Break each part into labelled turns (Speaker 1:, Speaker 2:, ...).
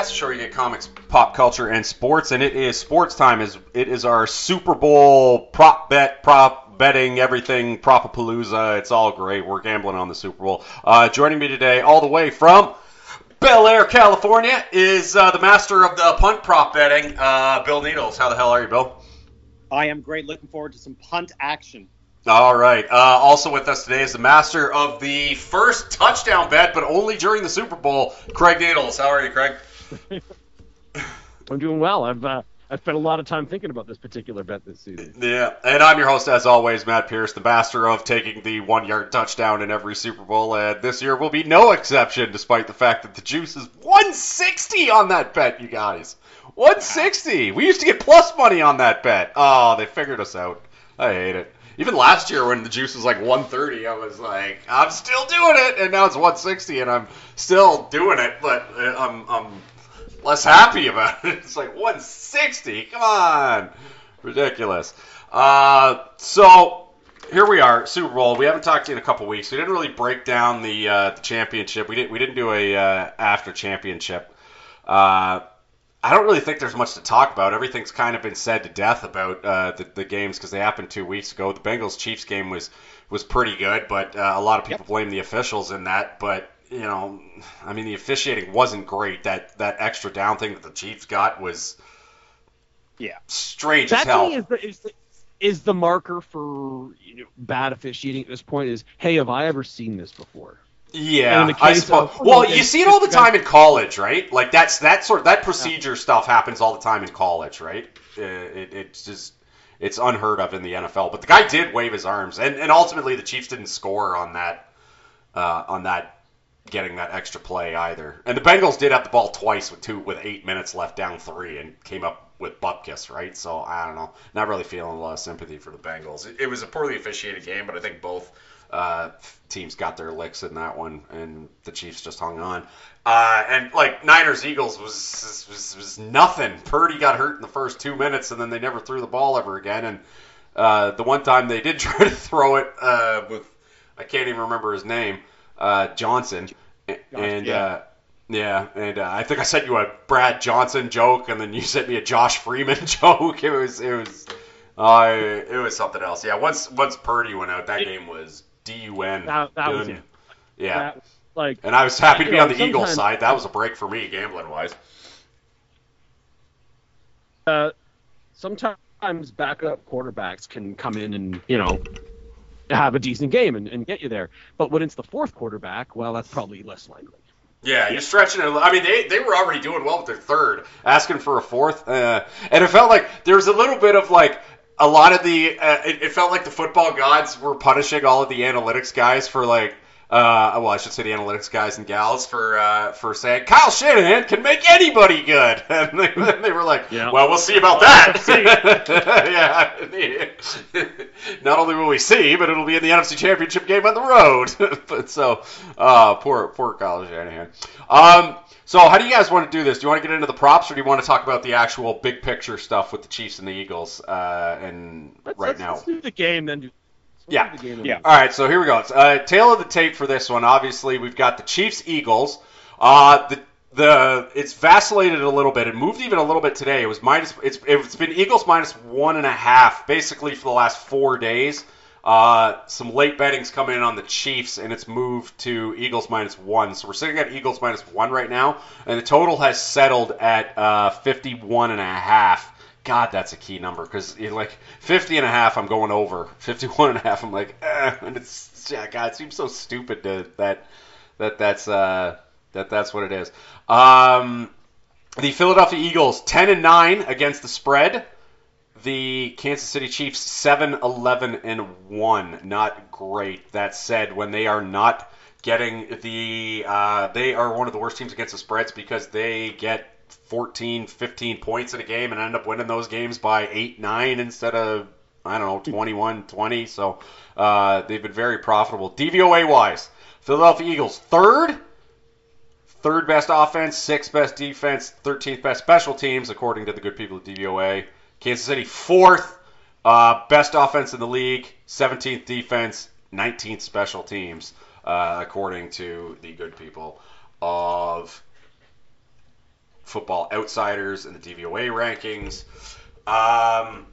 Speaker 1: Podcast, show where you get comics, pop culture, and sports. And it is sports time. Is it is our Super Bowl prop bet, prop betting, everything, propapalooza. It's all great. We're gambling on the Super Bowl. Uh, joining me today, all the way from Bel Air, California, is uh, the master of the punt prop betting, uh, Bill Needles. How the hell are you, Bill?
Speaker 2: I am great. Looking forward to some punt action.
Speaker 1: All right. Uh, also with us today is the master of the first touchdown bet, but only during the Super Bowl, Craig Needles. How are you, Craig?
Speaker 3: I'm doing well. I've uh, I've spent a lot of time thinking about this particular bet this season.
Speaker 1: Yeah, and I'm your host as always, Matt Pierce, the master of taking the one yard touchdown in every Super Bowl, and this year will be no exception, despite the fact that the juice is 160 on that bet, you guys. 160. We used to get plus money on that bet. Oh, they figured us out. I hate it. Even last year when the juice was like 130, I was like, I'm still doing it, and now it's 160, and I'm still doing it, but uh, I'm I'm less happy about it. It's like 160. Come on, ridiculous. Uh, so here we are, Super Bowl. We haven't talked to you in a couple weeks. We didn't really break down the uh, the championship. We didn't we didn't do a uh, after championship. Uh, I don't really think there's much to talk about. Everything's kind of been said to death about uh, the, the games because they happened two weeks ago. The Bengals Chiefs game was was pretty good, but uh, a lot of people yep. blame the officials in that. But you know, I mean, the officiating wasn't great. That that extra down thing that the Chiefs got was
Speaker 2: yeah
Speaker 1: strange
Speaker 3: that
Speaker 1: as hell.
Speaker 3: Is the, is the, is the marker for you know, bad officiating at this point? Is hey, have I ever seen this before?
Speaker 1: Yeah, I suppose. Of, well, you see it all the time in college, right? Like that's that sort that procedure yeah. stuff happens all the time in college, right? It, it, it's just it's unheard of in the NFL. But the guy did wave his arms, and, and ultimately the Chiefs didn't score on that uh, on that getting that extra play either. And the Bengals did have the ball twice with two with eight minutes left, down three, and came up with Bupkis, right? So I don't know, not really feeling a lot of sympathy for the Bengals. It, it was a poorly officiated game, but I think both uh, teams got their licks in that one, and the Chiefs just hung on. Uh, and like Niners Eagles was, was was nothing. Purdy got hurt in the first two minutes, and then they never threw the ball ever again. And uh, the one time they did try to throw it uh, with I can't even remember his name, uh, Johnson, and yeah. Uh, yeah, and uh, I think I sent you a Brad Johnson joke, and then you sent me a Josh Freeman joke. It was it was uh, it was something else. Yeah, once once Purdy went out, that game was D U N.
Speaker 3: That, that was it.
Speaker 1: Yeah.
Speaker 3: That, like,
Speaker 1: and I was happy to be know, on the Eagles side. That was a break for me, gambling wise.
Speaker 3: Uh, sometimes backup quarterbacks can come in and you know have a decent game and, and get you there. But when it's the fourth quarterback, well, that's probably less likely.
Speaker 1: Yeah, you're stretching it. I mean, they, they were already doing well with their third, asking for a fourth, uh, and it felt like there was a little bit of like a lot of the. Uh, it, it felt like the football gods were punishing all of the analytics guys for like uh, well, I should say the analytics guys and gals for uh, for saying Kyle Shanahan can make anybody good, and they, they were like, yeah. "Well, we'll see about that." yeah. Not only will we see, but it'll be in the NFC Championship game on the road. but so, uh, poor poor Kyle Shanahan. Um, so how do you guys want to do this? Do you want to get into the props, or do you want to talk about the actual big picture stuff with the Chiefs and the Eagles? Uh, and
Speaker 3: let's,
Speaker 1: right
Speaker 3: let's,
Speaker 1: now,
Speaker 3: let's do the game, then
Speaker 1: yeah. yeah. All right, so here we go. Uh, tale of the tape for this one. Obviously, we've got the Chiefs Eagles. Uh, the the it's vacillated a little bit. It moved even a little bit today. It was minus. It's it's been Eagles minus one and a half basically for the last four days. Uh, some late betting's coming in on the Chiefs, and it's moved to Eagles minus one. So we're sitting at Eagles minus one right now, and the total has settled at uh, 51 and a half. God, that's a key number because like 50 and a half, I'm going over. 51 and a half, I'm like, eh. and it's yeah, God, it seems so stupid to that that that's uh that that's what it is. Um, the Philadelphia Eagles 10 and 9 against the spread. The Kansas City Chiefs 7 11 and 1. Not great. That said, when they are not getting the uh, they are one of the worst teams against the spreads because they get 14, 15 points in a game and end up winning those games by 8, 9 instead of, I don't know, 21, 20. So uh, they've been very profitable. DVOA wise, Philadelphia Eagles, third. Third best offense, sixth best defense, 13th best special teams, according to the good people at DVOA. Kansas City, fourth. Uh, best offense in the league, 17th defense, 19th special teams, uh, according to the good people of Football Outsiders and the DVOA rankings. Um,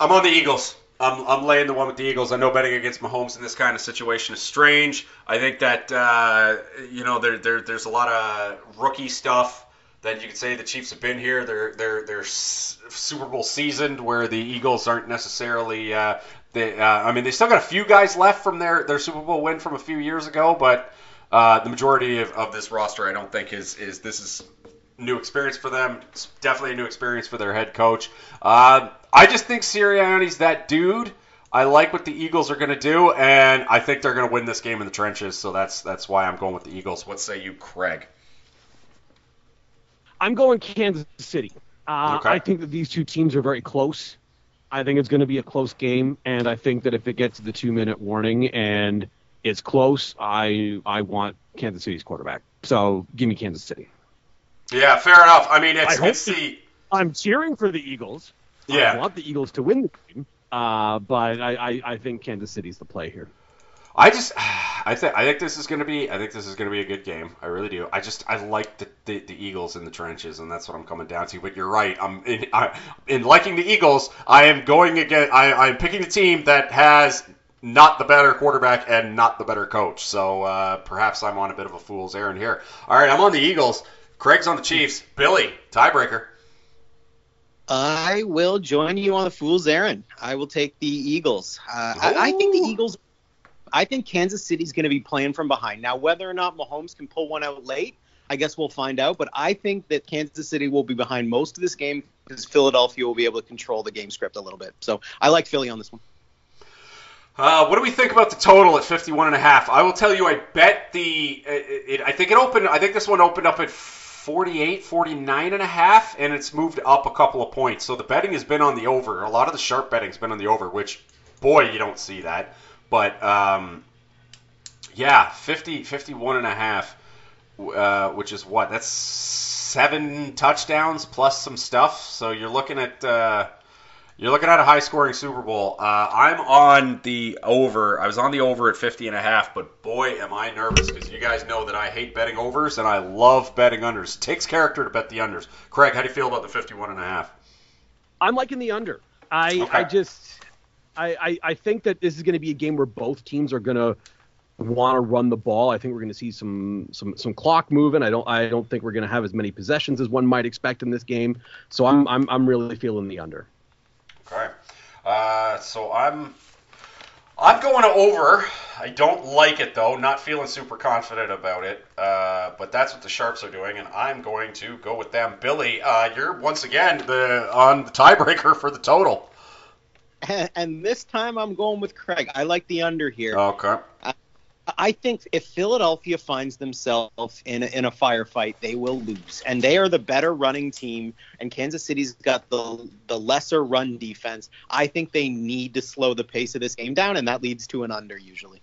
Speaker 1: I'm on the Eagles. I'm, I'm laying the one with the Eagles. I know betting against Mahomes in this kind of situation is strange. I think that uh, you know there, there there's a lot of rookie stuff that you could say the Chiefs have been here. They're they're they're Super Bowl seasoned, where the Eagles aren't necessarily. Uh, they, uh, I mean, they still got a few guys left from their their Super Bowl win from a few years ago, but uh, the majority of, of this roster, I don't think is is this is new experience for them. It's definitely a new experience for their head coach. Uh, I just think Sirianni's that dude. I like what the Eagles are going to do, and I think they're going to win this game in the trenches. So that's that's why I'm going with the Eagles. What say you, Craig?
Speaker 3: I'm going Kansas City. Uh, okay. I think that these two teams are very close. I think it's going to be a close game, and I think that if it gets to the two minute warning and it's close, I I want Kansas City's quarterback. So give me Kansas City.
Speaker 1: Yeah, fair enough. I mean, it's, I it's the.
Speaker 3: I'm cheering for the Eagles. Yeah. I want the Eagles to win the game, uh, but I, I, I think Kansas City's the play here.
Speaker 1: I just, I think, I think this is going to be, I think this is going to be a good game. I really do. I just, I like the, the, the, Eagles in the trenches, and that's what I'm coming down to. But you're right. I'm in, I, in liking the Eagles. I am going again. I, I'm picking the team that has not the better quarterback and not the better coach. So uh, perhaps I'm on a bit of a fool's errand here. All right, I'm on the Eagles. Craig's on the Chiefs. Billy, tiebreaker.
Speaker 2: I will join you on the fool's errand. I will take the Eagles. Uh, I, I, think the Eagles. I think Kansas City's going to be playing from behind. Now, whether or not Mahomes can pull one out late, I guess we'll find out. But I think that Kansas City will be behind most of this game because Philadelphia will be able to control the game script a little bit. So I like Philly on this one.
Speaker 1: Uh, what do we think about the total at 51 and a half? I will tell you, I bet the. It, it, I think it opened. I think this one opened up at 48, 49 and a half, and it's moved up a couple of points. So the betting has been on the over. A lot of the sharp betting's been on the over, which, boy, you don't see that. But, um, yeah, 50, 51 and a half, uh, which is what? That's seven touchdowns plus some stuff. So you're looking at. Uh, you're looking at a high scoring Super Bowl. Uh, I'm on the over. I was on the over at 50 and a half, but boy, am I nervous because you guys know that I hate betting overs and I love betting unders. It takes character to bet the unders. Craig, how do you feel about the 51 and a half?
Speaker 3: I'm liking the under. I, okay. I just, I, I, I think that this is going to be a game where both teams are going to want to run the ball. I think we're going to see some some some clock moving. I don't I don't think we're going to have as many possessions as one might expect in this game. So I'm I'm I'm really feeling the under.
Speaker 1: Okay. Uh, so I'm I'm going over. I don't like it though. Not feeling super confident about it. Uh, but that's what the sharps are doing, and I'm going to go with them. Billy, uh, you're once again the on the tiebreaker for the total.
Speaker 2: And, and, this time I'm going with Craig. I like the under here.
Speaker 1: Okay.
Speaker 2: I think if Philadelphia finds themselves in a, in a firefight, they will lose, and they are the better running team. And Kansas City's got the the lesser run defense. I think they need to slow the pace of this game down, and that leads to an under usually.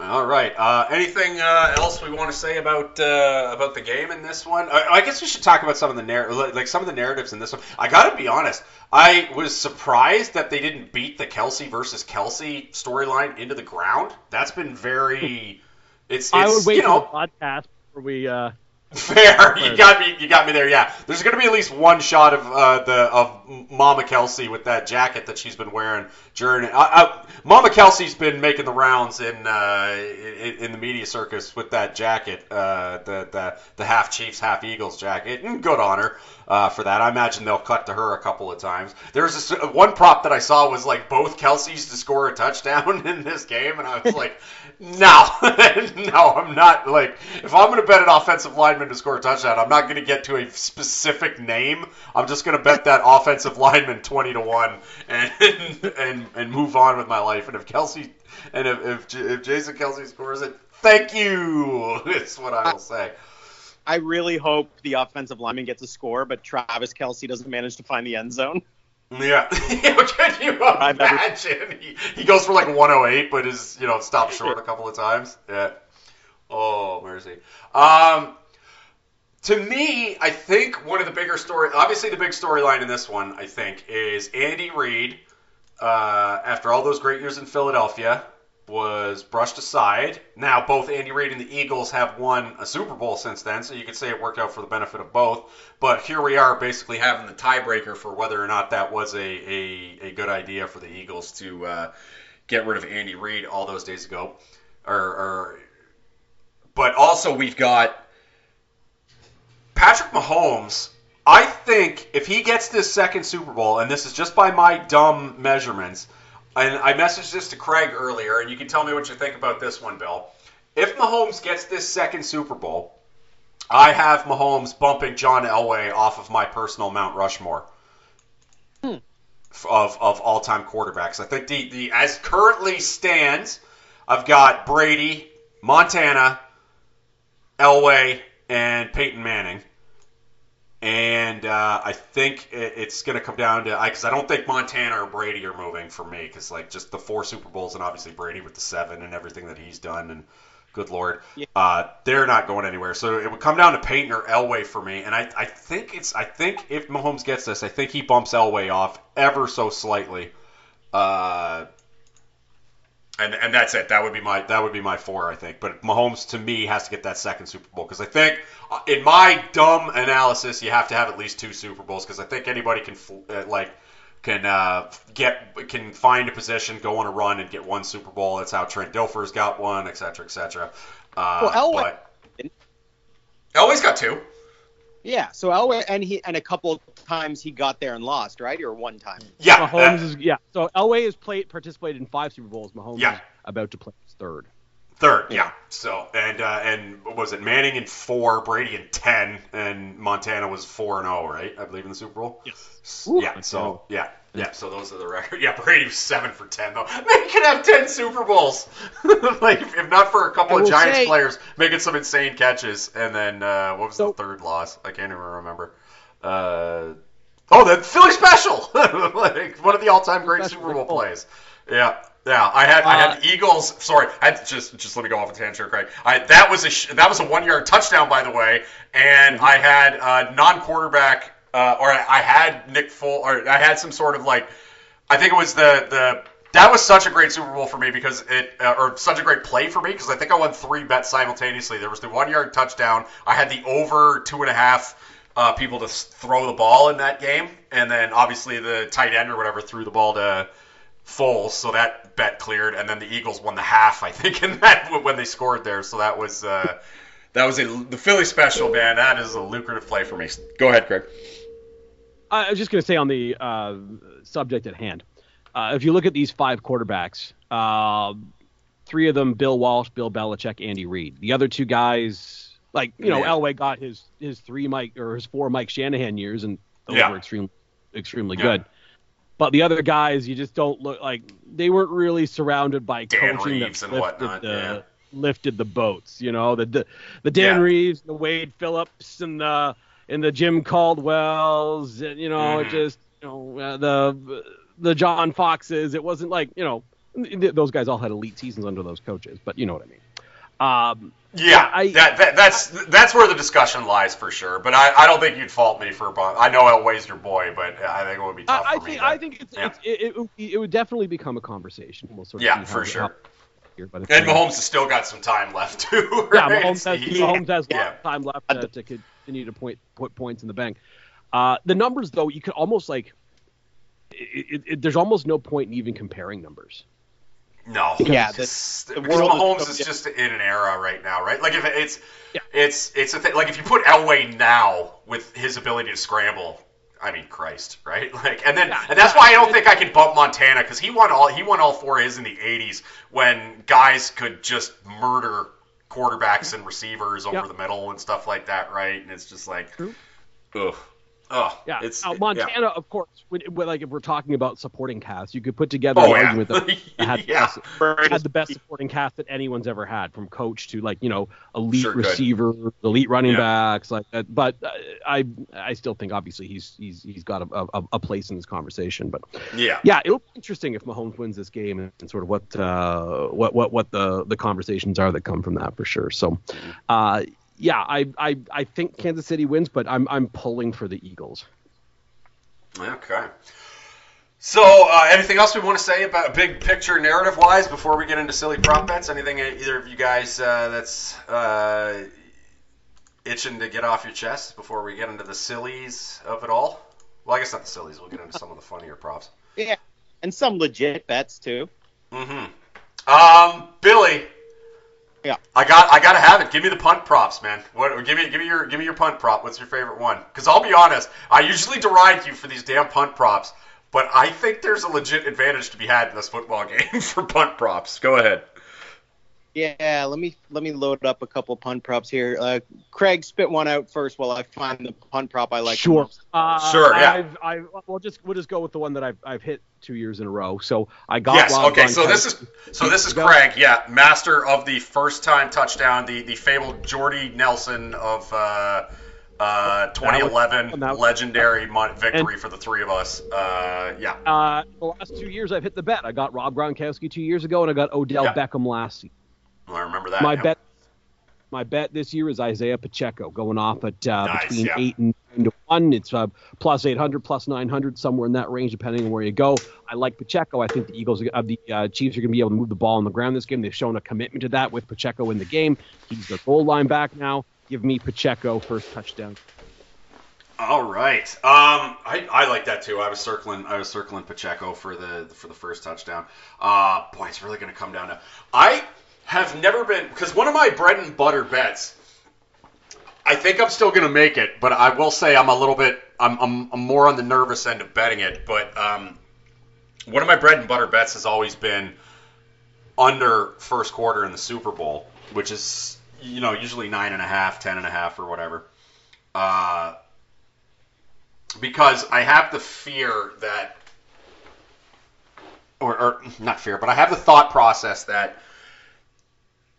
Speaker 1: All right. Uh, anything uh, else we want to say about uh, about the game in this one? I, I, guess we should talk about some of the narr- like some of the narratives in this one. I got to be honest. I was surprised that they didn't beat the Kelce versus Kelce storyline into the ground. That's been very. It's, it's
Speaker 3: I would wait
Speaker 1: you know,
Speaker 3: for the podcast before we uh,
Speaker 1: Fair, you got me. You got me there. Yeah, there's going to be at least one shot of uh, the of Mama Kelce with that jacket that she's been wearing during. Uh, uh, Mama Kelce's been making the rounds in, uh, in, in the media circus with that jacket, uh, the the the half Chiefs, half Eagles jacket, and good on her uh, for that. I imagine they'll cut to her a couple of times. There's this one prop that I saw was like both Kelce's to score a touchdown in this game, and I was like, no, no, I'm not. Like, if I'm going to bet an offensive lineman to score a touchdown, I'm not going to get to a specific name. I'm just going to bet that offensive lineman twenty to one and and and move on with my life. And if Kelce and if if, if Jason Kelce scores it, thank you. It's what I will say.
Speaker 2: I really hope the offensive lineman gets a score, but Travis Kelce doesn't manage to find the end zone.
Speaker 1: Yeah, can you imagine? He, he goes for like 108, but is you know stopped short a couple of times. Yeah. Oh mercy. Um, to me, I think one of the bigger story, obviously the big storyline in this one, I think, is Andy Reid. Uh, after all those great years in Philadelphia, was brushed aside. Now both Andy Reid and the Eagles have won a Super Bowl since then, so you could say it worked out for the benefit of both. But here we are, basically having the tiebreaker for whether or not that was a a, a good idea for the Eagles to uh, get rid of Andy Reid all those days ago. Or, or, but also we've got Patrick Mahomes. I think if he gets this second Super Bowl, and this is just by my dumb measurements and I messaged this to Craig earlier, and you can tell me what you think about this one, Bill. If Mahomes gets this second Super Bowl, I have Mahomes bumping John Elway off of my personal Mount Rushmore hmm. of, of all time quarterbacks. I think the, the as currently stands, I've got Brady, Montana, Elway, and Peyton Manning and uh, I think it's going to come down to because I, I, don't think Montana or Brady are moving for me because like just the four Super Bowls and obviously Brady with the seven and everything that he's done and good lord, yeah. uh, they're not going anywhere. So it would come down to Peyton or Elway for me, and I, I think it's I think if Mahomes gets this, I think he bumps Elway off ever so slightly. Uh, and and that's it. That would be my that would be my four, I think. But Mahomes to me has to get that second Super Bowl because I think uh, in my dumb analysis, you have to have at least two Super Bowls because I think anybody can uh, like can uh, get can find a position, go on a run, and get one Super Bowl. That's how Trent Dilfer's got one, et cetera, et cetera. Uh, well, Elway, but Elway's got two.
Speaker 2: Yeah, so Elway and he and a couple times he got there and lost, right? Or one time.
Speaker 1: Yeah,
Speaker 3: Mahomes uh, is yeah. So Elway has played participated in five Super Bowls. Mahomes yeah. is about to play his third.
Speaker 1: Third, yeah. So and uh, and was it Manning in four, Brady in ten, and Montana was four and zero, oh, right? I believe in the Super Bowl.
Speaker 3: Yes.
Speaker 1: yeah. So yeah, yeah. So those are the records. Yeah, Brady was seven for ten though. Man, could have ten Super Bowls. like if not for a couple of Giants say, players making some insane catches, and then uh, what was so, the third loss? I can't even remember. Uh, oh, the Philly Special, like one of the all-time great Super Bowl plays. Yeah. Yeah, I had uh, I had uh, Eagles. Sorry, I had just just let me go off a tangent, Craig. I, that was a that was a one yard touchdown, by the way, and. I had uh, non quarterback, uh, or I, I had Nick Full, or I had some sort of like, I think it was the the that was such a great Super Bowl for me because it, uh, or such a great play for me because I think I won three bets simultaneously. There was the one yard touchdown. I had the over two and a half uh, people to throw the ball in that game, and then obviously the tight end or whatever threw the ball to Foles, so that bet cleared, and then the Eagles won the half, I think, in that when they scored there. So that was uh, that was a the Philly special, man. That is a lucrative play for me. Go ahead, Craig.
Speaker 3: I was just going to say on the uh, subject at hand. Uh, if you look at these five quarterbacks, uh, three of them, Bill Walsh, Bill Belichick, Andy Reid. The other two guys, like you know, yeah. Elway got his his three Mike or his four Mike Shanahan years, and those yeah. were extremely extremely yeah. good. But the other guys, you just don't look like they weren't really surrounded by
Speaker 1: Dan
Speaker 3: coaching
Speaker 1: Reeves
Speaker 3: that
Speaker 1: lifted
Speaker 3: whatnot,
Speaker 1: the
Speaker 3: lifted the boats. You know, the the, the Dan. Reeves, the Wade Phillips, and the and the Jim Caldwell's. And, you know, it just you know uh, the the John Foxes. It wasn't like you know those guys all had elite seasons under those coaches, but you know what I mean. Um,
Speaker 1: yeah, I, that, that, that's that's where the discussion lies for sure. But I, I don't think you'd fault me for. I know Elway's your boy, but I think it would be tough
Speaker 3: I,
Speaker 1: for
Speaker 3: think,
Speaker 1: me.
Speaker 3: I think it's, yeah. it's, it, it, it, would definitely become a conversation. We'll sort
Speaker 1: of yeah, for sure. Here, and Mahomes has still got some time left too. Right?
Speaker 3: Yeah, Mahomes has, Mahomes has yeah. time left to, to continue to point put points in the bank. Uh, the numbers, though, you could almost like. there's almost no point in even comparing numbers.
Speaker 1: No.
Speaker 2: Yeah.
Speaker 1: Because Mahomes is, is just in an era right now, right? Like if it's yeah. it's it's a thing. Like if you put Elway now with his ability to scramble, I mean Christ, right? Like and then yeah, and that's why I don't think I can bump Montana because he won all he won all four of his in the '80s when guys could just murder quarterbacks and receivers over yep. the middle and stuff like that, right? And it's just like, True. ugh. Oh,
Speaker 3: yeah. It's, now, Montana, yeah. of course, when, when, like if we're talking about supporting cast, you could put together oh, an yeah. argument that had, yeah. best, had, the best supporting cast that anyone's ever had, from coach to like you know elite sure receiver, could. elite running backs, like that. But uh, I I still think obviously he's he's he's got a, a, a, place in this conversation. But
Speaker 1: yeah,
Speaker 3: yeah, it'll be interesting if Mahomes wins this game and, and sort of what uh, what what what the the conversations are that come from that for sure. So, mm-hmm. uh, yeah, I, I I think Kansas City wins, but I'm I'm pulling for the Eagles.
Speaker 1: Okay. So, uh, anything else we want to say about big picture narrative wise before we get into silly prop bets? Anything either of you guys uh, that's uh, itching to get off your chest before we get into the sillies of it all? Well, I guess not the sillies. We'll get into some of the funnier props.
Speaker 2: Yeah, and some legit bets too.
Speaker 1: Mm-hmm. Um, Billy.
Speaker 2: Yeah.
Speaker 1: I got I gotta have it. Give me the punt props, man. What give me give me your give me your punt prop. What's your favorite one? Because I'll be honest, I usually deride you for these damn punt props, but I think there's a legit advantage to be had in this football game for punt props. Go ahead.
Speaker 2: Yeah, let me let me load up a couple pun props here. Uh, Craig, spit one out first while I find the pun prop I like.
Speaker 3: Sure.
Speaker 2: Uh,
Speaker 1: sure. Yeah.
Speaker 3: I've, I've, we'll just we'll just go with the one that I've I've hit two years in a row. So I got.
Speaker 1: Yes. Okay. So this is so this is Craig. Yeah, master of the first time touchdown, the the fabled Jordy Nelson of. Uh, uh, 2011 legendary victory and, for the three of us. Uh, yeah.
Speaker 3: Uh, the last two years I've hit the bet. I got Rob Gronkowski two years ago, and I got Odell yeah. Beckham last season.
Speaker 1: I remember that.
Speaker 3: My bet, my bet this year is Isaiah Pacheco going off at uh, nice, between yeah. eight and nine to one. It's uh, plus eight hundred, plus nine hundred, somewhere in that range, depending on where you go. I like Pacheco. I think the Eagles, uh, the uh, Chiefs, are going to be able to move the ball on the ground this game. They've shown a commitment to that with Pacheco in the game. He's the goal line back now. Give me Pacheco first touchdown.
Speaker 1: All right. Um, I, I like that too. I was circling I was circling Pacheco for the for the first touchdown. Uh, boy, it's really going to come down to I have never been because one of my bread and butter bets. I think I'm still going to make it, but I will say I'm a little bit I'm, I'm, I'm more on the nervous end of betting it. But um, one of my bread and butter bets has always been under first quarter in the Super Bowl, which is you know usually nine and a half, ten and a half, or whatever. Uh, because I have the fear that, or, or not fear, but I have the thought process that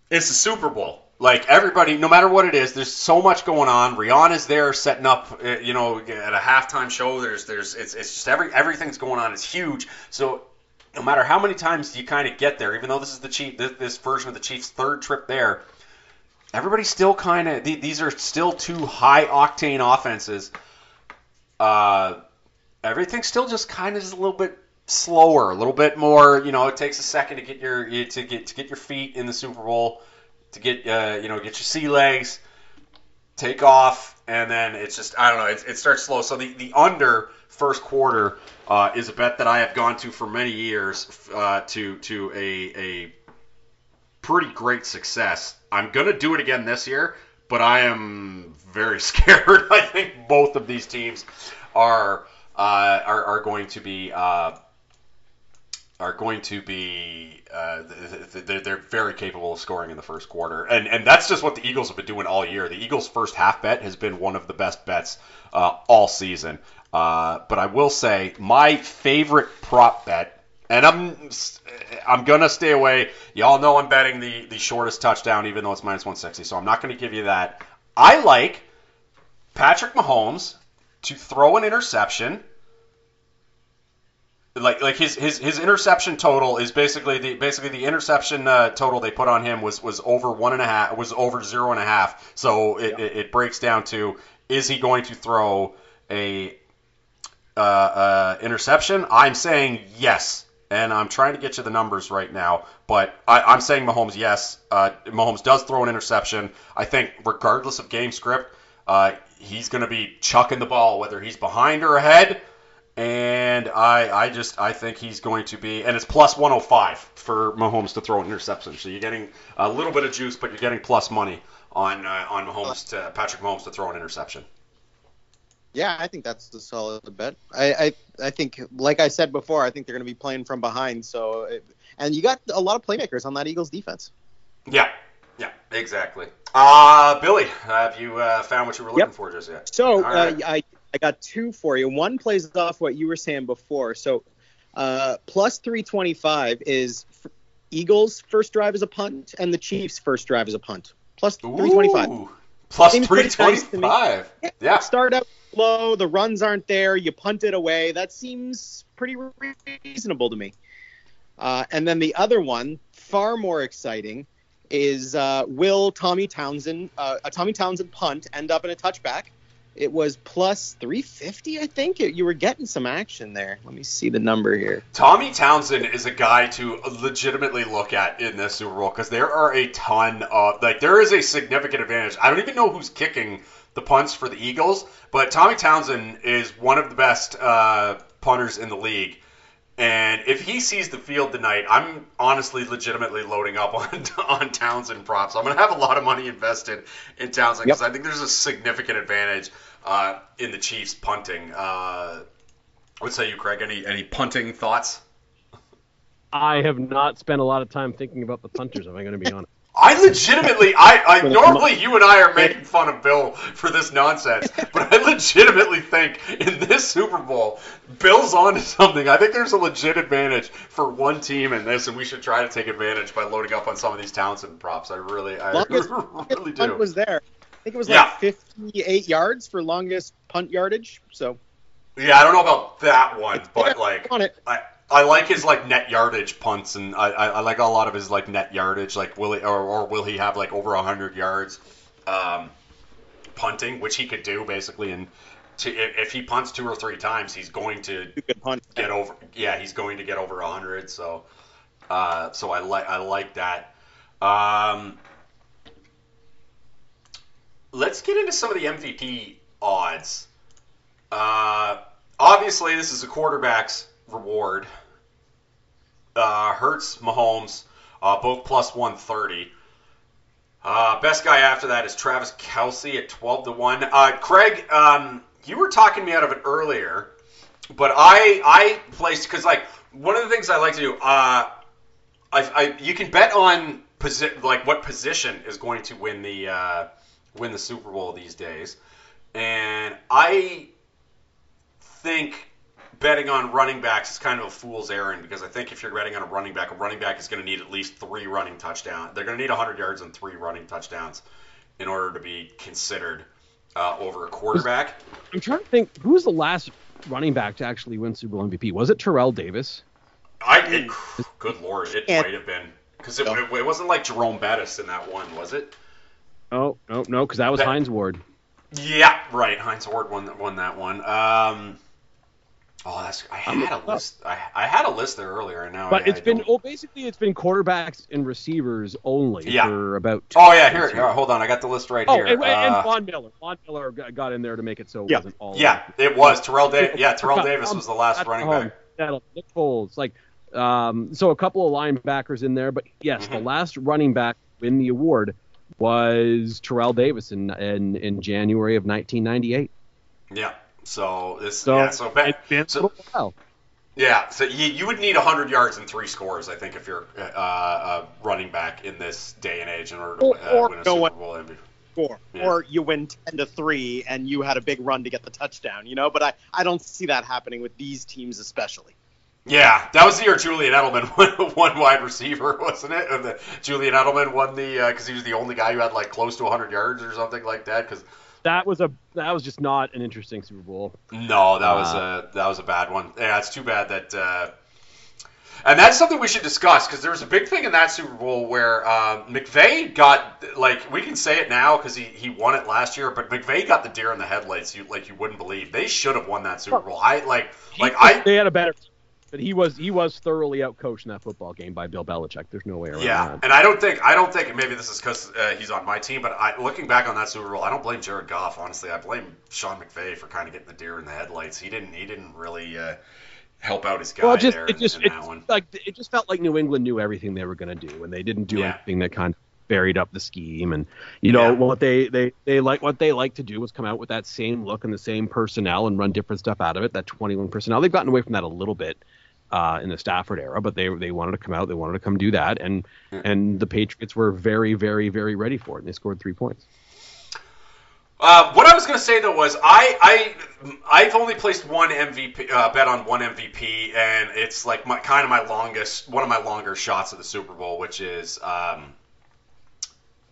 Speaker 1: it's the Super Bowl. Like everybody, no matter what it is, there's so much going on. Rihanna's there setting up, uh, you know, at a halftime show. There's, there's, it's, it's just every, everything's going on. It's huge. So no matter how many times you kind of get there, even though this is the Chief, this, this version of the Chiefs' third trip there, everybody's still kind of, these are still two high octane offenses. Uh, everything's still just kind of a little bit slower, a little bit more. You know, it takes a second to get your to get to get your feet in the Super Bowl, to get uh, you know get your sea legs, take off, and then it's just I don't know. It, it starts slow. So the the under first quarter uh, is a bet that I have gone to for many years uh, to to a a pretty great success. I'm gonna do it again this year, but I am very scared. I think both of these teams are uh, are, are going to be uh, are going to be uh, they're, very capable of scoring in the first quarter, and and that's just what the Eagles have been doing all year. The Eagles' first half bet has been one of the best bets uh, all season. Uh, but I will say my favorite prop bet, and I'm I'm gonna stay away. Y'all know I'm betting the the shortest touchdown, even though it's minus 160. So I'm not gonna give you that. I like Patrick Mahomes to throw an interception like like his his his interception total is basically the basically the interception uh, total they put on him was was over one and a half was over zero and a half. So it, it, it breaks down to is he going to throw a uh, uh, interception? I'm saying yes, and I'm trying to get you the numbers right now, but I, am saying Mahomes yes. Uh, Mahomes does throw an interception. I think regardless of game script, uh, he's going to be chucking the ball whether he's behind or ahead and I I just I think he's going to be and it's plus 105 for Mahomes to throw an interception. So you're getting a little bit of juice, but you're getting plus money on uh, on Mahomes to Patrick Mahomes to throw an interception.
Speaker 2: Yeah, I think that's a solid bet. I, I I think, like I said before, I think they're going to be playing from behind. So, and you got a lot of playmakers on that Eagles defense.
Speaker 1: Yeah, yeah, exactly. Uh, Billy, have you uh, found what you were looking yep. for just yet?
Speaker 2: So, uh, I I got two for you. One plays off what you were saying before. So uh, plus 325 is Eagles' first drive is a punt and the Chiefs' first drive is a punt. Plus 325. Ooh,
Speaker 1: plus 325. Nice yeah.
Speaker 2: yeah. Start out low, the runs aren't there, you punt it away. That seems pretty reasonable to me. Uh, and then the other one, far more exciting, is uh, will Tommy Townsend, uh, a Tommy Townsend punt, end up in a touchback? It was plus 350, I think. You were getting some action there. Let me see the number here.
Speaker 1: Tommy Townsend is a guy to legitimately look at in this Super Bowl because there are a ton of, like, there is a significant advantage. I don't even know who's kicking the punts for the Eagles, but Tommy Townsend is one of the best uh, punters in the league. And if he sees the field tonight, I'm honestly legitimately loading up on on Townsend props. I'm going to have a lot of money invested in Townsend because yep. I think there's a significant advantage uh, in the Chiefs punting. Uh, what say you, Craig? Any any punting thoughts?
Speaker 3: I have not spent a lot of time thinking about the punters. Am I going to be honest?
Speaker 1: I legitimately, I, I normally you and I are making fun of Bill for this nonsense, but I legitimately think in this Super Bowl, Bill's on to something. I think there's a legit advantage for one team in this, and we should try to take advantage by loading up on some of these Townsend props. I really, I longest, really do.
Speaker 2: was there. I think it was like yeah. 58 yards for longest punt yardage. So.
Speaker 1: Yeah, I don't know about that one, but like, on it. I, I like his like net yardage punts, and I, I, I, like a lot of his like net yardage. Like will he or, or will he have like over hundred yards um, punting, which he could do basically. And to, if, he punts two or three times, he's going to get over. Yeah, he's going to get over hundred. So, uh, so I like I like that. Um, let's get into some of the MVP odds. Uh, obviously, this is a quarterback's reward uh, Hurts, Mahomes, uh, both plus 130. Uh, best guy after that is Travis Kelce at 12 to 1. Uh, Craig, um, you were talking me out of it earlier, but I I placed because like one of the things I like to do, uh, I, I you can bet on posi- like what position is going to win the uh, win the Super Bowl these days, and I think betting on running backs is kind of a fool's errand because I think if you're betting on a running back, a running back is going to need at least three running touchdowns. They're going to need 100 yards and three running touchdowns in order to be considered uh, over a quarterback.
Speaker 3: I'm trying to think who was the last running back to actually win Super Bowl MVP? Was it Terrell Davis?
Speaker 1: I it, good lord, it and, might have been because it, it, it, wasn't like Jerome Bettis in that one, was it?
Speaker 3: Oh no, no, because that was that, Hines Ward.
Speaker 1: Yeah, right. Hines Ward won won that one. Um, Oh, that's I had a list. I, I had a list there earlier, and now.
Speaker 3: But
Speaker 1: I,
Speaker 3: it's
Speaker 1: I
Speaker 3: been well, basically it's been quarterbacks and receivers only
Speaker 1: yeah.
Speaker 3: for about.
Speaker 1: oh yeah, here, here, hold on, I got the list right
Speaker 3: oh,
Speaker 1: here.
Speaker 3: and, and uh, Von Miller, Von Miller got in there to make it so it
Speaker 1: yeah.
Speaker 3: wasn't all.
Speaker 1: Yeah, it was Terrell. Da- yeah, Terrell Davis was the last running back.
Speaker 3: Nick Foles, like, um, so a couple of linebackers in there, but yes, mm-hmm. the last running back to win the award was Terrell Davis in in, in January of 1998.
Speaker 1: Yeah. So this, so yeah. So,
Speaker 3: it's been so, a while.
Speaker 1: Yeah, so you, you would need 100 yards and three scores, I think, if you're uh, a running back in this day and age in order to uh, win a Super Bowl MVP.
Speaker 2: Score. Yeah. Or you win 10 to 3 and you had a big run to get the touchdown, you know? But I, I don't see that happening with these teams, especially.
Speaker 1: Yeah, that was the year Julian Edelman won one wide receiver, wasn't it? And the, Julian Edelman won the because uh, he was the only guy who had like close to 100 yards or something like that. Because
Speaker 3: that was a that was just not an interesting Super Bowl.
Speaker 1: No, that uh, was a that was a bad one. Yeah, it's too bad that. Uh, and that's something we should discuss because there was a big thing in that Super Bowl where uh, McVay got like we can say it now because he, he won it last year, but McVay got the deer in the headlights. You like you wouldn't believe they should have won that Super Bowl. I like like I
Speaker 3: they had a better but he was he was thoroughly outcoached in that football game by Bill Belichick. There's no way around
Speaker 1: yeah,
Speaker 3: that.
Speaker 1: and I don't think I don't think maybe this is because uh, he's on my team, but I, looking back on that Super Bowl, I don't blame Jared Goff. Honestly, I blame Sean McVay for kind of getting the deer in the headlights. He didn't he didn't really. Uh, help out his guy
Speaker 3: well, just,
Speaker 1: there
Speaker 3: it just,
Speaker 1: in, in
Speaker 3: it, like it just felt like New England knew everything they were going to do, and they didn't do yeah. anything that kind of buried up the scheme. And you know yeah. what they they they like what they like to do was come out with that same look and the same personnel and run different stuff out of it. That 21 personnel, they've gotten away from that a little bit uh, in the Stafford era, but they they wanted to come out, they wanted to come do that, and yeah. and the Patriots were very very very ready for it, and they scored three points.
Speaker 1: Uh, what I was going to say though was I I I've only placed one MVP uh, bet on one MVP, and it's like my kind of my longest one of my longer shots of the Super Bowl, which is um,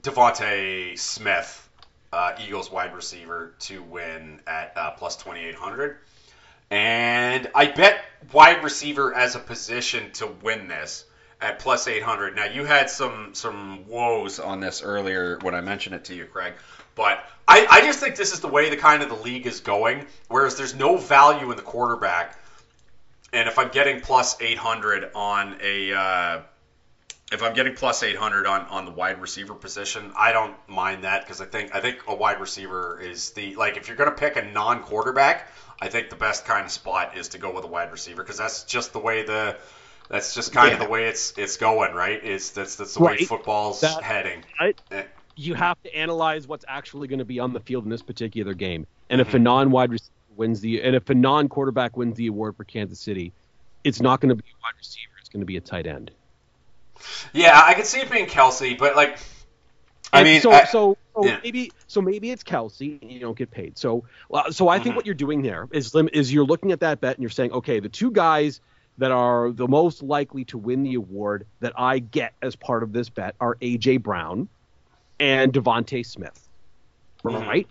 Speaker 1: DeVonta Smith, uh, Eagles wide receiver, to win at uh, plus twenty eight hundred. And I bet wide receiver as a position to win this at plus 800. Now you had some some woes on this earlier when I mentioned it to you, Craig. But I, I just think this is the way the kind of the league is going. Whereas there's no value in the quarterback, and if I'm getting plus 800 on a uh, if I'm getting plus 800 on, on the wide receiver position, I don't mind that because I think I think a wide receiver is the like if you're going to pick a non-quarterback, I think the best kind of spot is to go with a wide receiver because that's just the way the that's just kind yeah. of the way it's it's going, right? It's that's that's the right. way football's that, heading.
Speaker 3: Eh. you have to analyze what's actually going to be on the field in this particular game, and mm-hmm. if a non-wide receiver wins the and if a non-quarterback wins the award for Kansas City, it's not going to be a wide receiver; it's going to be a tight end.
Speaker 1: Yeah, I could see it being Kelce, but like, I
Speaker 3: and
Speaker 1: mean,
Speaker 3: so I, so, so yeah. maybe so maybe it's Kelce and you don't get paid. So well, so I think mm-hmm. what you're doing there is is you're looking at that bet and you're saying, okay, the two guys that are the most likely to win the award that I get as part of this bet are AJ Brown and DeVonta Smith, mm-hmm. right?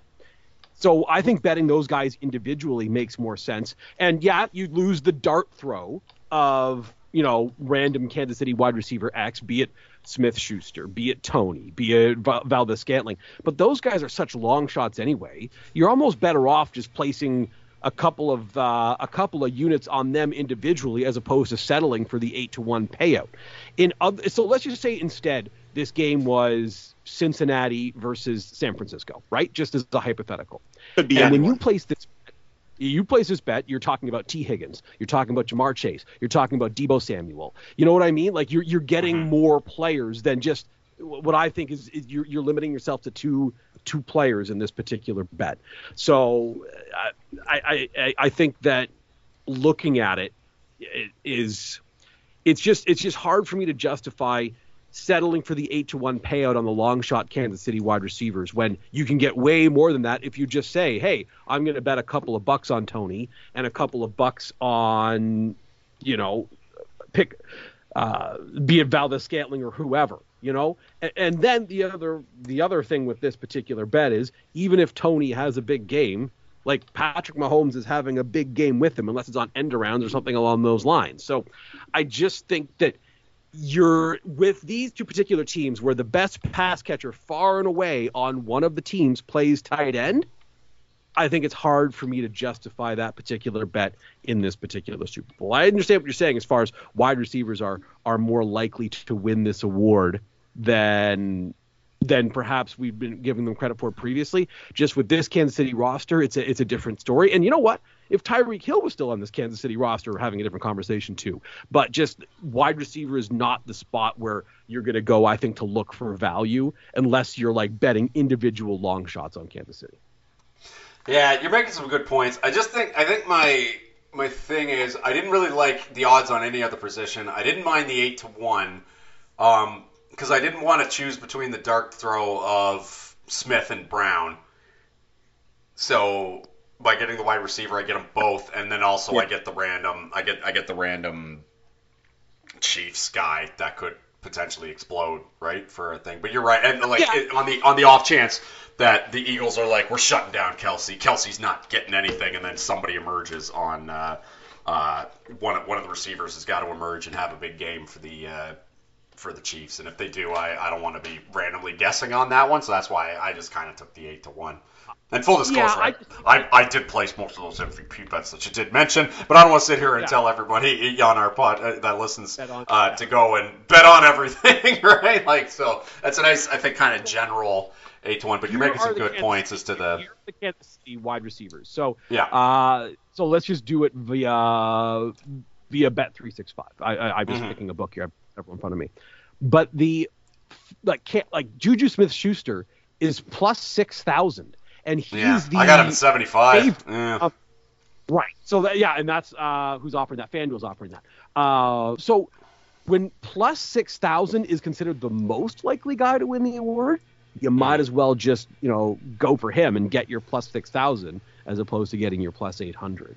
Speaker 3: So I think betting those guys individually makes more sense. And yeah, you lose the dart throw of you know, random Kansas City wide receiver X, be it Smith Schuster, be it Toney, be it Valdes Scantling. But those guys are such long shots anyway. You're almost better off just placing a couple of uh, a couple of units on them individually as opposed to settling for the eight to one payout. In other, so let's just say instead this game was Cincinnati versus San Francisco, right? Just as a hypothetical. and anyone. when you place this you place this bet, you're talking about Tee Higgins, you're talking about Ja'Marr Chase, you're talking about Deebo Samuel. You know what I mean? Like you're you're getting mm-hmm. more players than just what I think is, is you're, you're limiting yourself to two two players in this particular bet. So I I, I think that looking at it, it is it's just it's just hard for me to justify settling for the eight to one payout on the long shot Kansas City wide receivers when you can get way more than that if you just say, hey, I'm going to bet a couple of bucks on Toney and a couple of bucks on, you know, pick, uh, be it Valdes Scantling or whoever, you know. And, and then the other the other thing with this particular bet is even if Toney has a big game, like Patrick Mahomes is having a big game with him, unless it's on end arounds or something along those lines. So I just think that you're with these two particular teams where the best pass catcher far and away on one of the teams plays tight end. I think it's hard for me to justify that particular bet in this particular Super Bowl. I understand what you're saying as far as wide receivers are are more likely to win this award than than perhaps we've been giving them credit for previously. Just with this Kansas City roster, it's a it's a different story. And you know what? If Tyreek Hill was still on this Kansas City roster, we're having a different conversation too. But just wide receiver is not the spot where you're going to go, I think, to look for value unless you're like betting individual long shots on Kansas City.
Speaker 1: Yeah, you're making some good points. I just think I think my my thing is I didn't really like the odds on any other position. I didn't mind the eight to one. Um, because I didn't want to choose between the dark throw of Smith and Brown. So by getting the wide receiver, I get them both, and then also yeah. I get the random. I get I get the random Chiefs guy that could potentially explode, right, for a thing. But you're right, and like yeah. it, on the on the off chance that the Eagles are like, we're shutting down Kelce. Kelce's not getting anything, and then somebody emerges on uh, uh, one one of the receivers has got to emerge and have a big game for the uh, for the Chiefs. And if they do, I, I don't want to be randomly guessing on that one. So that's why I just kind of took the eight to one. And full disclosure, yeah, I, I, I, did place most of those MVP bets that you did mention, but I don't want to sit here and yeah. tell everybody on our pod uh, that listens uh, to go and bet on everything, right? Like, so that's a nice, I think, kind of general eight to one. But you're making some good Kansas points as to the,
Speaker 3: the Kansas City wide receivers. So yeah, uh, so let's just do it via via Bet three six five. I, I, am just mm-hmm. picking a book here Everyone in front of me. But the like can't like Juju Smith Schuster is plus six thousand, and he's yeah, the
Speaker 1: I got him at seventy five. Yeah.
Speaker 3: right. So that, yeah, and that's uh, who's offering that. FanDuel's offering that. Uh, so when plus six thousand is considered the most likely guy to win the award, you might mm. as well just you know go for him and get your plus six thousand as opposed to getting your plus eight hundred.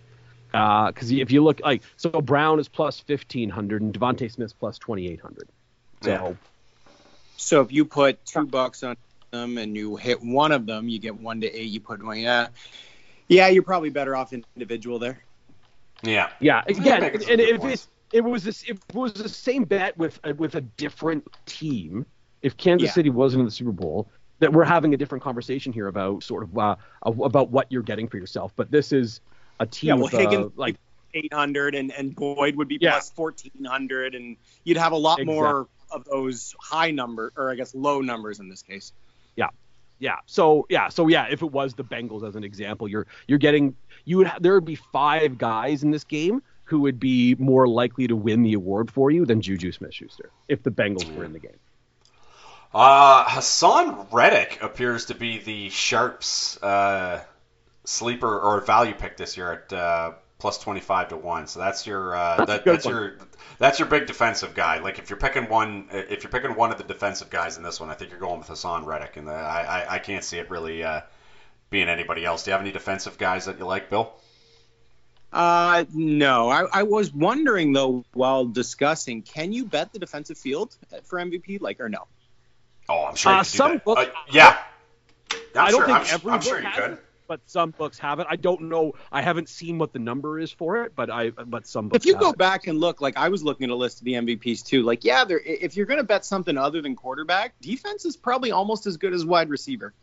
Speaker 3: Because uh, if you look like so, Brown is plus fifteen hundred and DeVonta Smith plus twenty eight hundred. So, yeah.
Speaker 2: so if you put two bucks on them and you hit one of them, you get one to eight. You put one, yeah, yeah, you're probably better off individual there.
Speaker 1: Yeah,
Speaker 3: yeah. Again, and, and if it's it was this. It was the same bet with uh, with a different team. If Kansas yeah. City wasn't in the Super Bowl, that we're having a different conversation here about sort of uh, about what you're getting for yourself. But this is a team yeah, well, with, uh, Higgins, uh, like
Speaker 2: 800 and, and Boyd would be yeah. plus 1400 and you'd have a lot exactly. more of those high number or I guess low numbers in this case.
Speaker 3: Yeah. Yeah. So yeah. So yeah. If it was the Bengals as an example, you're you're getting you would there would be five guys in this game who would be more likely to win the award for you than Juju Smith-Schuster if the Bengals were in the game.
Speaker 1: Uh, Haason Reddick appears to be the Sharps uh, sleeper or value pick this year at uh, plus 25 to 1 so that's your uh, that, that's one. your that's your big defensive guy. Like if you're picking one if you're picking one of the defensive guys in this one i think you're going with Haason Reddick. And the, I, I, I can't see it really uh, being anybody else. Do you have any defensive guys that you like bill?
Speaker 2: Uh no. I, I was wondering though while discussing can you bet the defensive field for mvp like or no?
Speaker 1: Oh i'm sure
Speaker 3: uh, some books,
Speaker 1: uh, yeah.
Speaker 3: I'm i don't sure, think I'm, every I'm sure you could. It but some books have it. I don't know. I haven't seen what the number is for it, but I but some books.
Speaker 2: If you go
Speaker 3: it.
Speaker 2: back and look, like I was looking at a list of the MVPs too. Like yeah, there. If you're going to bet something other than quarterback, defense is probably almost as good as wide receiver.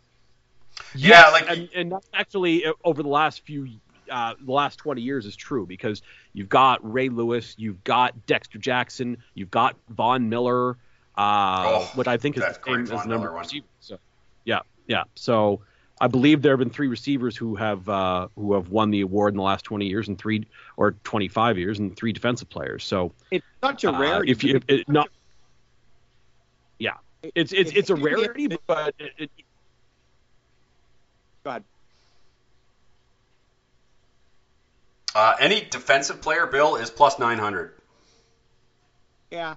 Speaker 1: Yeah, yes, like
Speaker 3: and, and that's actually uh, over the last few uh, the last 20 years is true because you've got Ray Lewis, you've got Dexter Jackson, you've got Von Miller, uh, oh, what I think is the same as number one. So, yeah, yeah. So I believe there have been three receivers who have uh, who have won the award in the last 20 years and three or 25 years and three defensive players. So
Speaker 2: it's such a uh, rarity.
Speaker 3: Uh, if you if it, not, yeah, it's it's it's a rarity, but it, it,
Speaker 2: go ahead.
Speaker 1: Uh, any defensive player, Bill, is plus 900.
Speaker 2: Yeah,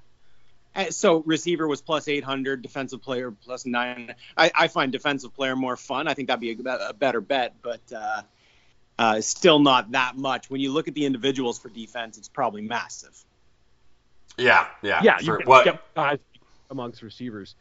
Speaker 2: so receiver was plus 800, defensive player plus nine. I, I find defensive player more fun. I think that'd be a, a better bet, but uh, uh, still not that much. When you look at the individuals for defense, it's probably massive.
Speaker 1: Yeah, yeah,
Speaker 3: yeah. You can what? guys amongst receivers.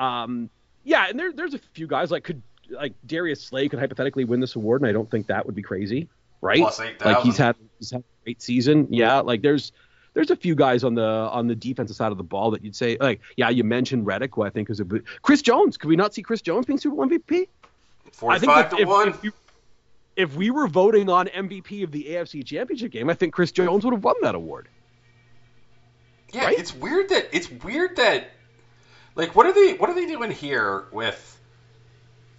Speaker 3: Um, yeah, and there, there's a few guys like could like Darius Slay could hypothetically win this award, and I don't think that would be crazy, right?
Speaker 1: Plus 8,
Speaker 3: like he's had he's had a great season. Yeah, like there's there's a few guys on the on the defensive side of the ball that you'd say like yeah you mentioned Reddick who I think is a bit Chris Jones could we not see Chris Jones being Super Bowl MVP?
Speaker 1: Forty five to
Speaker 3: if,
Speaker 1: one.
Speaker 3: If, you, if we were voting on MVP of the AFC Championship game, I think Chris Jones would have won that award.
Speaker 1: Yeah, right? it's weird that it's weird that like what are they what are they doing here with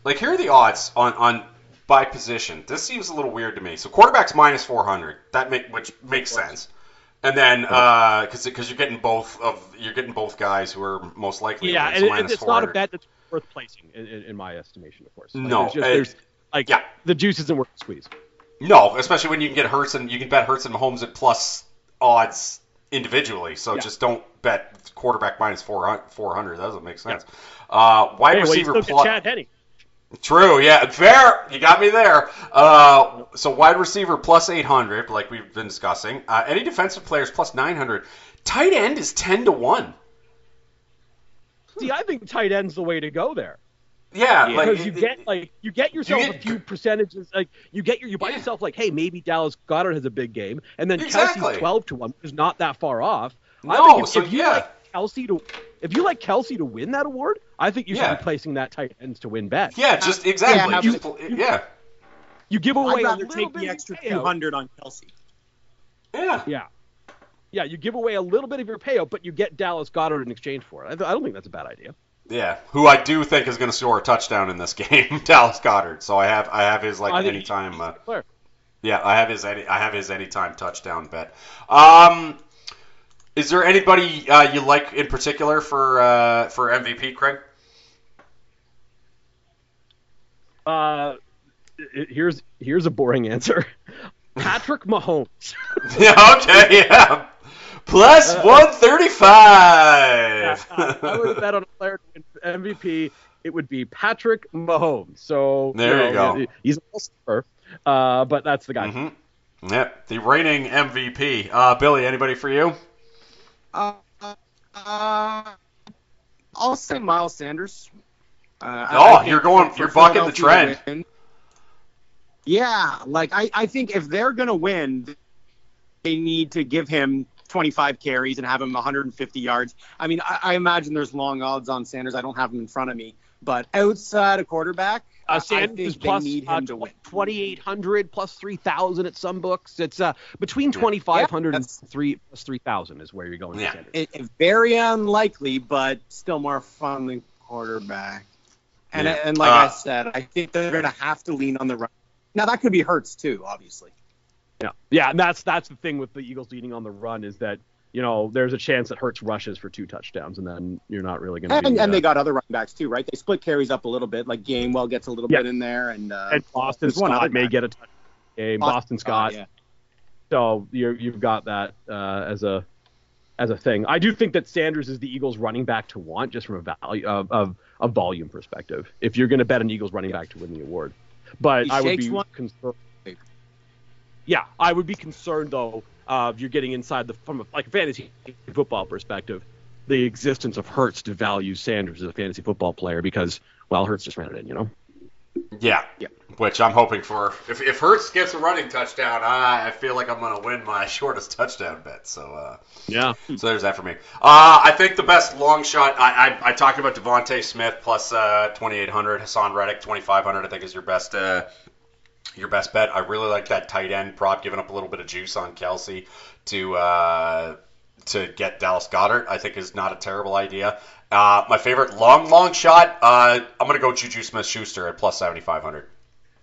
Speaker 1: like here are the odds on on by position. This seems a little weird to me. So quarterbacks minus 400. That make which makes sense. And then, because uh, because you're getting both of you're getting both guys who are most likely.
Speaker 3: Yeah, and it, it's not a bet that's worth placing in, in, in my estimation, of course.
Speaker 1: Like, no,
Speaker 3: just, there's like yeah. the juice isn't worth the squeeze.
Speaker 1: No, especially when you can get Hurts and you can bet Hurts and Mahomes at plus odds individually. So yeah. just don't bet quarterback minus 400. That doesn't make sense. Yeah. Uh, wide hey, receiver
Speaker 3: plus. Chad Henne.
Speaker 1: True, yeah, fair. You got me there. Uh, so wide receiver plus 800, like we've been discussing. Uh, any defensive players plus 900. Tight end is 10 to one.
Speaker 3: See, I think tight end's the way to go there.
Speaker 1: Yeah,
Speaker 3: because like, you get like you get yourself you get, a few percentages. Like you get your you buy yeah. yourself like, hey, maybe Dallas Goedert has a big game, and then exactly. Kelce's 12 to one, is not that far off.
Speaker 1: No, I think if, so
Speaker 3: if you
Speaker 1: yeah.
Speaker 3: like Kelce to if you like Kelce to win that award, I think you should yeah. be placing that tight ends to win bet.
Speaker 1: Yeah, just exactly. Yeah, just, you, yeah.
Speaker 3: You give away
Speaker 2: I'd rather
Speaker 3: a
Speaker 2: take the extra two hundred on Kelce.
Speaker 1: Yeah.
Speaker 3: Yeah. Yeah, you give away a little bit of your payout, but you get Dallas Goedert in exchange for it. I don't think that's a bad idea.
Speaker 1: Yeah, who I do think is going to score a touchdown in this game, Dallas Goedert. So I have I have his like anytime. Uh, yeah, I have his any I have his anytime touchdown bet. Um, is there anybody uh, you like in particular for uh, for MVP, Craig?
Speaker 3: Uh, here's here's a boring answer. Patrick Mahomes.
Speaker 1: yeah. Okay. Yeah. Plus uh, 135.
Speaker 3: I, I would have bet on a player to win MVP. It would be Patrick Mahomes. So
Speaker 1: there you, know,
Speaker 3: you go. He's a star, uh, but that's the guy.
Speaker 1: Mm-hmm. Yep, the reigning MVP. Uh, Billy, anybody for you?
Speaker 2: Uh, uh, I'll say Miles Sanders.
Speaker 1: Uh, oh, you're going, you're bucking the trend.
Speaker 2: Yeah, like I, I think if they're gonna win, they need to give him 25 carries and have him 150 yards. I mean, I, I imagine there's long odds on Sanders. I don't have him in front of me, but outside a quarterback,
Speaker 3: uh, Sanders plus uh, 2,800 plus 3,000 at some books. It's uh, between 2,500 yeah, and 3 plus 3,000 is where you're going. Yeah.
Speaker 2: It, it, very unlikely, but still more fun than quarterback. And, yeah. and like uh, I said, I think they're going to have to lean on the run. Now that could be Hurts too, obviously.
Speaker 3: Yeah, yeah, and that's that's the thing with the Eagles leading on the run is that you know there's a chance that Hurts rushes for two touchdowns, and then you're not really going to.
Speaker 2: And, and they got other running backs too, right? They split carries up a little bit. Like Gainwell gets a little yeah. bit in there, and uh,
Speaker 3: and Boston Scott may get a touch game. Boston, Scott. yeah. So you you've got that uh, as a as a thing. I do think that Sanders is the Eagles running back to want just from a value of of, of volume perspective. If you're going to bet an Eagles running back to win the award, but he I would be concerned yeah, I would be concerned though uh, if you're getting inside the from a, like a fantasy football perspective, the existence of Hurts to value Sanders as a fantasy football player because well, Hurts just ran it in, you know.
Speaker 1: Yeah, yeah. Which I'm hoping for. If if Hurts gets a running touchdown, I, I feel like I'm gonna win my shortest touchdown bet. So uh,
Speaker 3: yeah.
Speaker 1: So there's that for me. Uh, I think the best long shot. I I, I talked about DeVonta Smith plus uh, 2,800, Haason Reddick 2,500. I think is your best uh, your best bet. I really like that tight end prop, giving up a little bit of juice on Kelce to uh, to get Dallas Goedert, I think is not a terrible idea. Uh, my favorite long long shot. Uh, I'm gonna go Juju Smith Schuster at plus 7,500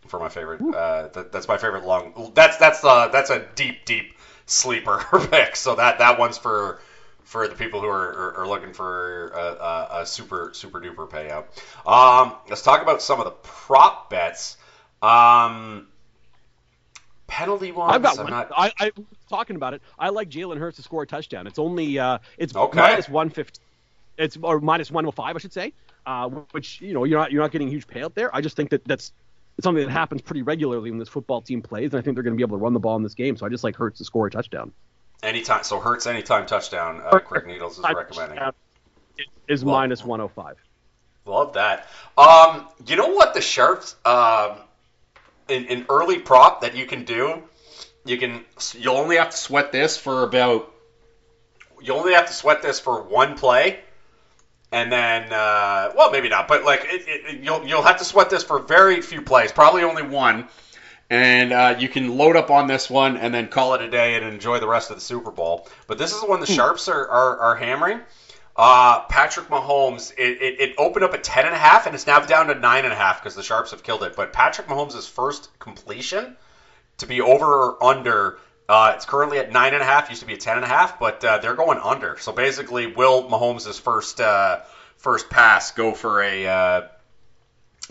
Speaker 1: for my favorite. Uh, that, that's my favorite long. That's that's uh, that's a deep deep sleeper pick. So that that one's for for the people who are, are, are looking for a, a, a, super super duper payout. Um, let's talk about some of the prop bets. Um, penalty ones.
Speaker 3: I've got I'm one. Not... I, I talking about it. I like Jalen Hurts to score a touchdown. It's only uh, it's okay. minus one fifty. It's or minus one hundred oh five, I should say. Uh, which you know you're not you're not getting a huge payout there. I just think that that's something that happens pretty regularly when this football team plays, and I think they're going to be able to run the ball in this game. So I just like Hurts to score a touchdown.
Speaker 1: Anytime. So Hurts anytime touchdown. Uh, Craig Needles is recommending.
Speaker 3: Is well, minus one hundred oh five.
Speaker 1: Love that. Um, you know what the Sharps um, an, an early prop that you can do. You can you'll only have to sweat this for about you only have to sweat this for one play, and then uh, well maybe not, but like it, it, you'll you'll have to sweat this for very few plays, probably only one, and uh, you can load up on this one and then call it a day and enjoy the rest of the Super Bowl. But this is the one the hmm. sharps are, are, are hammering. Uh, Patrick Mahomes, it, it, it, opened up at 10 and a half and it's now down to nine and a half because the Sharps have killed it. But Patrick Mahomes' first completion to be over or under, uh, it's currently at nine and a half. Used to be at ten and a half, but uh, they're going under. So basically, will Mahomes' first uh, first pass go for a uh,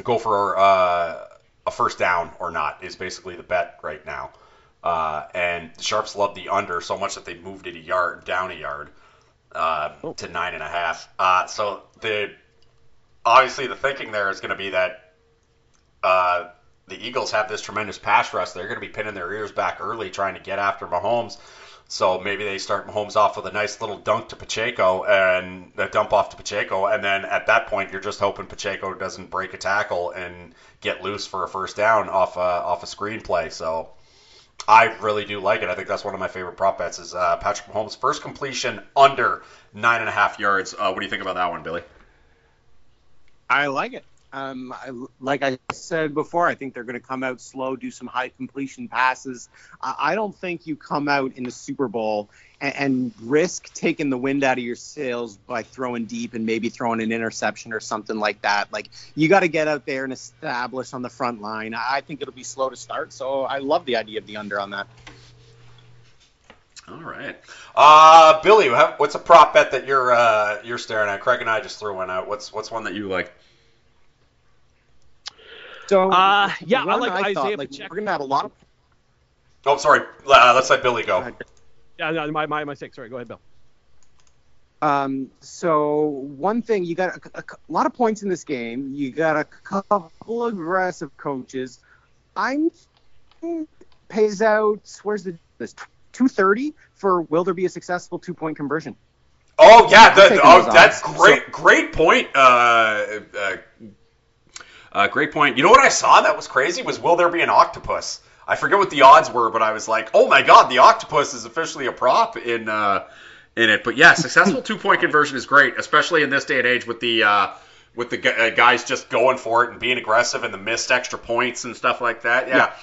Speaker 1: go for uh, a first down or not? Is basically the bet right now. And the Sharps love the under so much that they moved it a yard down a yard uh, oh. to nine and a half. Uh, so the obviously the thinking there is going to be that uh, the Eagles have this tremendous pass rush. They're going to be pinning their ears back early, trying to get after Mahomes. So maybe they start Mahomes off with a nice little dunk to Pacheco and a dump off to Pacheco, and then at that point you're just hoping Pacheco doesn't break a tackle and get loose for a first down off a, off a screenplay. So I really do like it. I think that's one of my favorite prop bets is uh, Patrick Mahomes' first completion under nine and a half yards. Uh, what do you think about that one, Billy?
Speaker 2: I like it. Um, I, like I said before, I think they're going to come out slow, do some high completion passes. I, I don't think you come out in the Super Bowl and, and, risk taking the wind out of your sails by throwing deep and maybe throwing an interception or something like that. Like you got to get out there and establish on the front line. I think it'll be slow to start, so I love the idea of the under on that.
Speaker 1: All right, uh, Billy, what's a prop bet that you're uh, you're staring at? Craig and I just threw one out. What's what's one that you like?
Speaker 2: So
Speaker 3: uh, yeah, I like I Isaiah thought,
Speaker 2: like, We're gonna have a lot of.
Speaker 1: Oh, sorry. Uh, let's let Billy go.
Speaker 3: Yeah, no, my my my six. Sorry, go ahead, Bill.
Speaker 2: Um, so one thing you got a, a, a, lot of points in this game. You got a couple aggressive coaches. I'm pays out. Where's the this two thirty for will there be a successful two point conversion?
Speaker 1: Oh yeah, the, oh that's great. So, great point. Uh, uh, uh, great point. You know what I saw that was crazy was will there be an octopus? I forget what the odds were, but I was like, oh my god, the octopus is officially a prop in uh, in it. But yeah, successful two point conversion is great, especially in this day and age with the uh, with the uh, guys just going for it and being aggressive and the missed extra points and stuff like that. Yeah. yeah.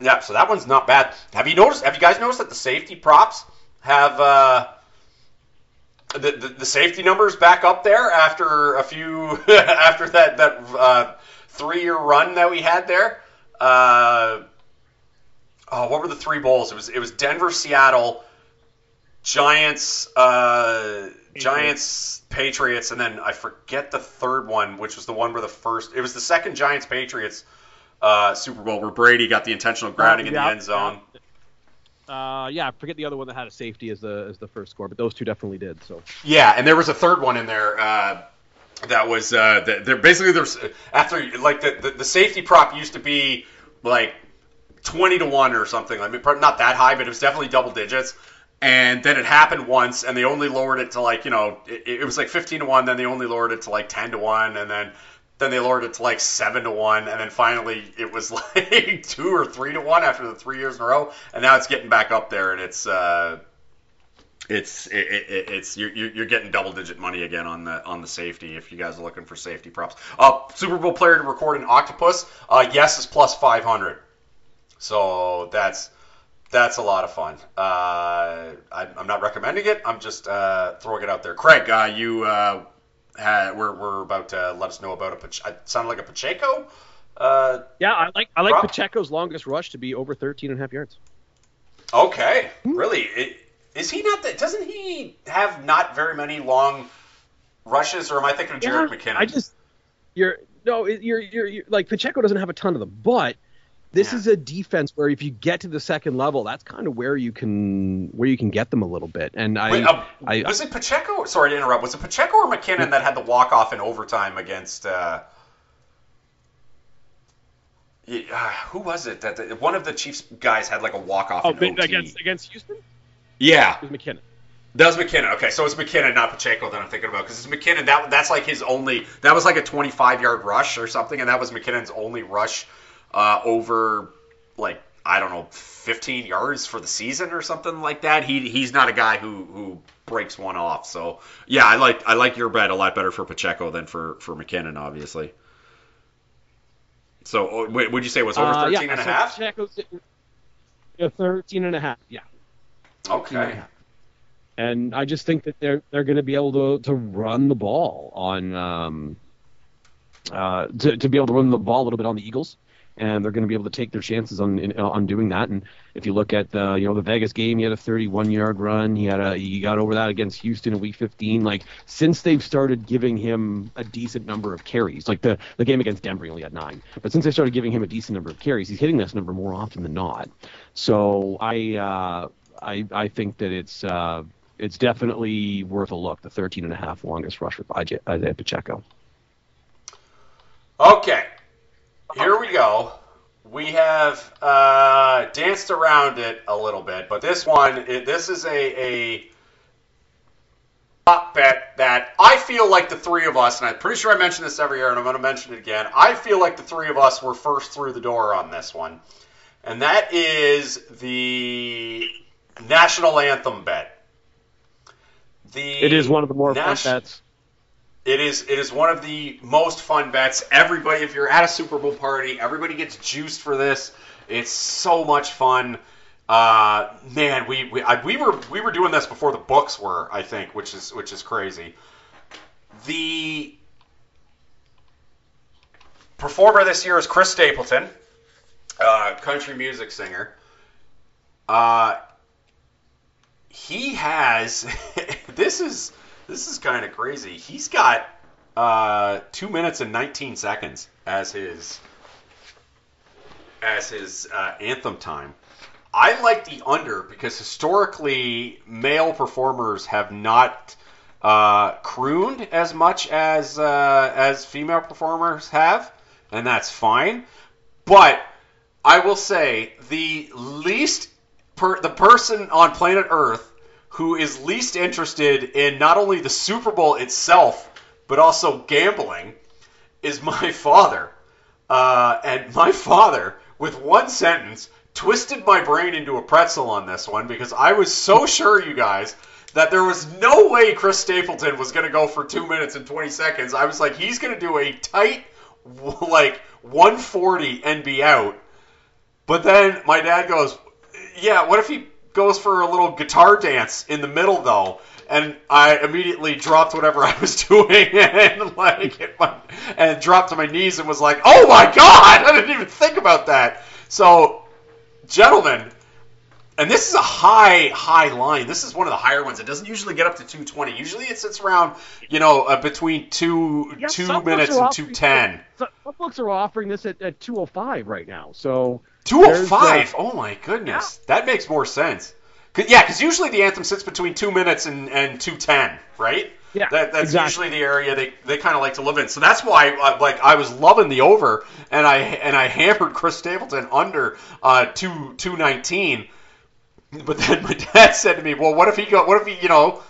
Speaker 1: yeah so that one's not bad. Have you noticed? Have you guys noticed that the safety props have uh, the, the, the safety numbers back up there after a few after that that uh, three year run that we had there? Uh, oh, what were the three bowls? It was it was Denver, Seattle, Giants, uh, Giants, Patriots, and then I forget the third one, which was the one where the first. It was the second Giants Patriots uh, Super Bowl where Brady got the intentional grounding uh, yeah, in the end zone.
Speaker 3: Uh, yeah, I forget the other one that had a safety as the as the first score, but those two definitely did. So
Speaker 1: yeah, and there was a third one in there. Uh, that was uh, they're basically there's after like the, the, the safety prop used to be like 20 to 1 or something. I mean, not that high, but it was definitely double digits. And then it happened once, and they only lowered it to like, you know, it, it was like 15 to 1, then they only lowered it to like 10 to 1, and then then they lowered it to like 7 to 1, and then finally it was like 2 or 3 to 1 after the three years in a row, and now it's getting back up there, and it's, uh, it's it, it, it's you're, you're getting double digit money again on the on the safety if you guys are looking for safety props. Uh, Super Bowl player to record an octopus. Uh, yes is plus 500. So that's that's a lot of fun. Uh, I, am not recommending it. I'm just uh, throwing it out there. Craig, uh, you uh, had, we're, we're about to let us know about a. It sounded like a Pacheco.
Speaker 3: Uh, yeah, I like I like prop. Pacheco's longest rush to be over 13 and a half yards.
Speaker 1: Okay, really? It, is he not that? Doesn't he have not very many long rushes, or am I thinking of Jerick yeah, McKinnon?
Speaker 3: I just you're no, you're, you're, you're like Pacheco doesn't have a ton of them, but this yeah. is a defense where if you get to the second level, that's kind of where you can where you can get them a little bit. And I, Wait, uh, I
Speaker 1: was it Pacheco? Sorry to interrupt. Was it Pacheco or McKinnon that had the walk off in overtime against? Uh, uh, who was it that the, one of the Chiefs guys had like a walk off? Oh,
Speaker 3: against against Houston.
Speaker 1: Yeah,
Speaker 3: it was McKinnon.
Speaker 1: That was McKinnon. Okay, so it's McKinnon, not Pacheco, that I'm thinking about because it's McKinnon. That that's like his only. That was like a 25 yard rush or something, and that was McKinnon's only rush uh, over like I don't know 15 yards for the season or something like that. He he's not a guy who who breaks one off. So yeah, I like I like your bet a lot better for Pacheco than for for McKinnon, obviously. So oh, would you say it was over 13 uh, yeah, and a half? Pacheco's
Speaker 3: yeah, 13 and a half. Yeah.
Speaker 1: Okay.
Speaker 3: And I just think that they're they're going to be able to to run the ball on um uh to to be able to run the ball a little bit on the Eagles and they're going to be able to take their chances on in, on doing that. And if you look at the you know the Vegas game, he had a 31 yard run. He had a he got over that against Houston in Week 15. Like since they've started giving him a decent number of carries, like the the game against Denver, he only had nine, but since they started giving him a decent number of carries, he's hitting this number more often than not. So I uh, I I think that it's. Uh, it's definitely worth a look. The 13 and a half longest rush with Isaiah Pacheco.
Speaker 1: Okay, here we go. We have uh, danced around it a little bit, but this one, it, this is a, a top bet that I feel like the three of us, and I'm pretty sure I mention this every year, and I'm going to mention it again. I feel like the three of us were first through the door on this one, and that is the national anthem bet.
Speaker 3: The it is one of the more fun bets.
Speaker 1: It is it is one of the most fun bets. Everybody, if you're at a Super Bowl party, everybody gets juiced for this. It's so much fun. Uh, man, we we, I, we were we were doing this before the books were, I think, which is which is crazy. The performer this year is Chris Stapleton, uh, country music singer. Uh, he has this is this is kind of crazy. He's got uh, two minutes and 19 seconds as his as his uh, anthem time. I like the under because historically male performers have not uh, crooned as much as uh, as female performers have, and that's fine. But I will say the least per, the person on planet Earth who is least interested in not only the Super Bowl itself, but also gambling, is my father. Uh, and my father, with one sentence, twisted my brain into a pretzel on this one because I was so sure, you guys, that there was no way Chris Stapleton was going to go for two minutes and 20 seconds. I was like, he's going to do a tight, like 140 and be out. But then my dad goes, yeah, what if he goes for a little guitar dance in the middle though? and I immediately dropped whatever I was doing and like my, and dropped to my knees and was like, "Oh my god, I didn't even think about that." So, gentlemen, and this is a high high line. This is one of the higher ones. It doesn't usually get up to 220. Usually it sits around, you know, uh, between 2 yeah, 2 minutes and 210.
Speaker 3: Some, some books are offering this at, at 205 right now. So
Speaker 1: 205. Uh, oh my goodness. Yeah. That makes more sense. Cause, yeah, because usually the anthem sits between two minutes and, and two ten, right?
Speaker 3: Yeah,
Speaker 1: that, that's
Speaker 3: exactly.
Speaker 1: usually the area they, they kind of like to live in. So that's why, uh, like, I was loving the over, and I and I hammered Chris Stapleton under uh, two two nineteen. But then my dad said to me, "Well, what if he go? What if he, you know,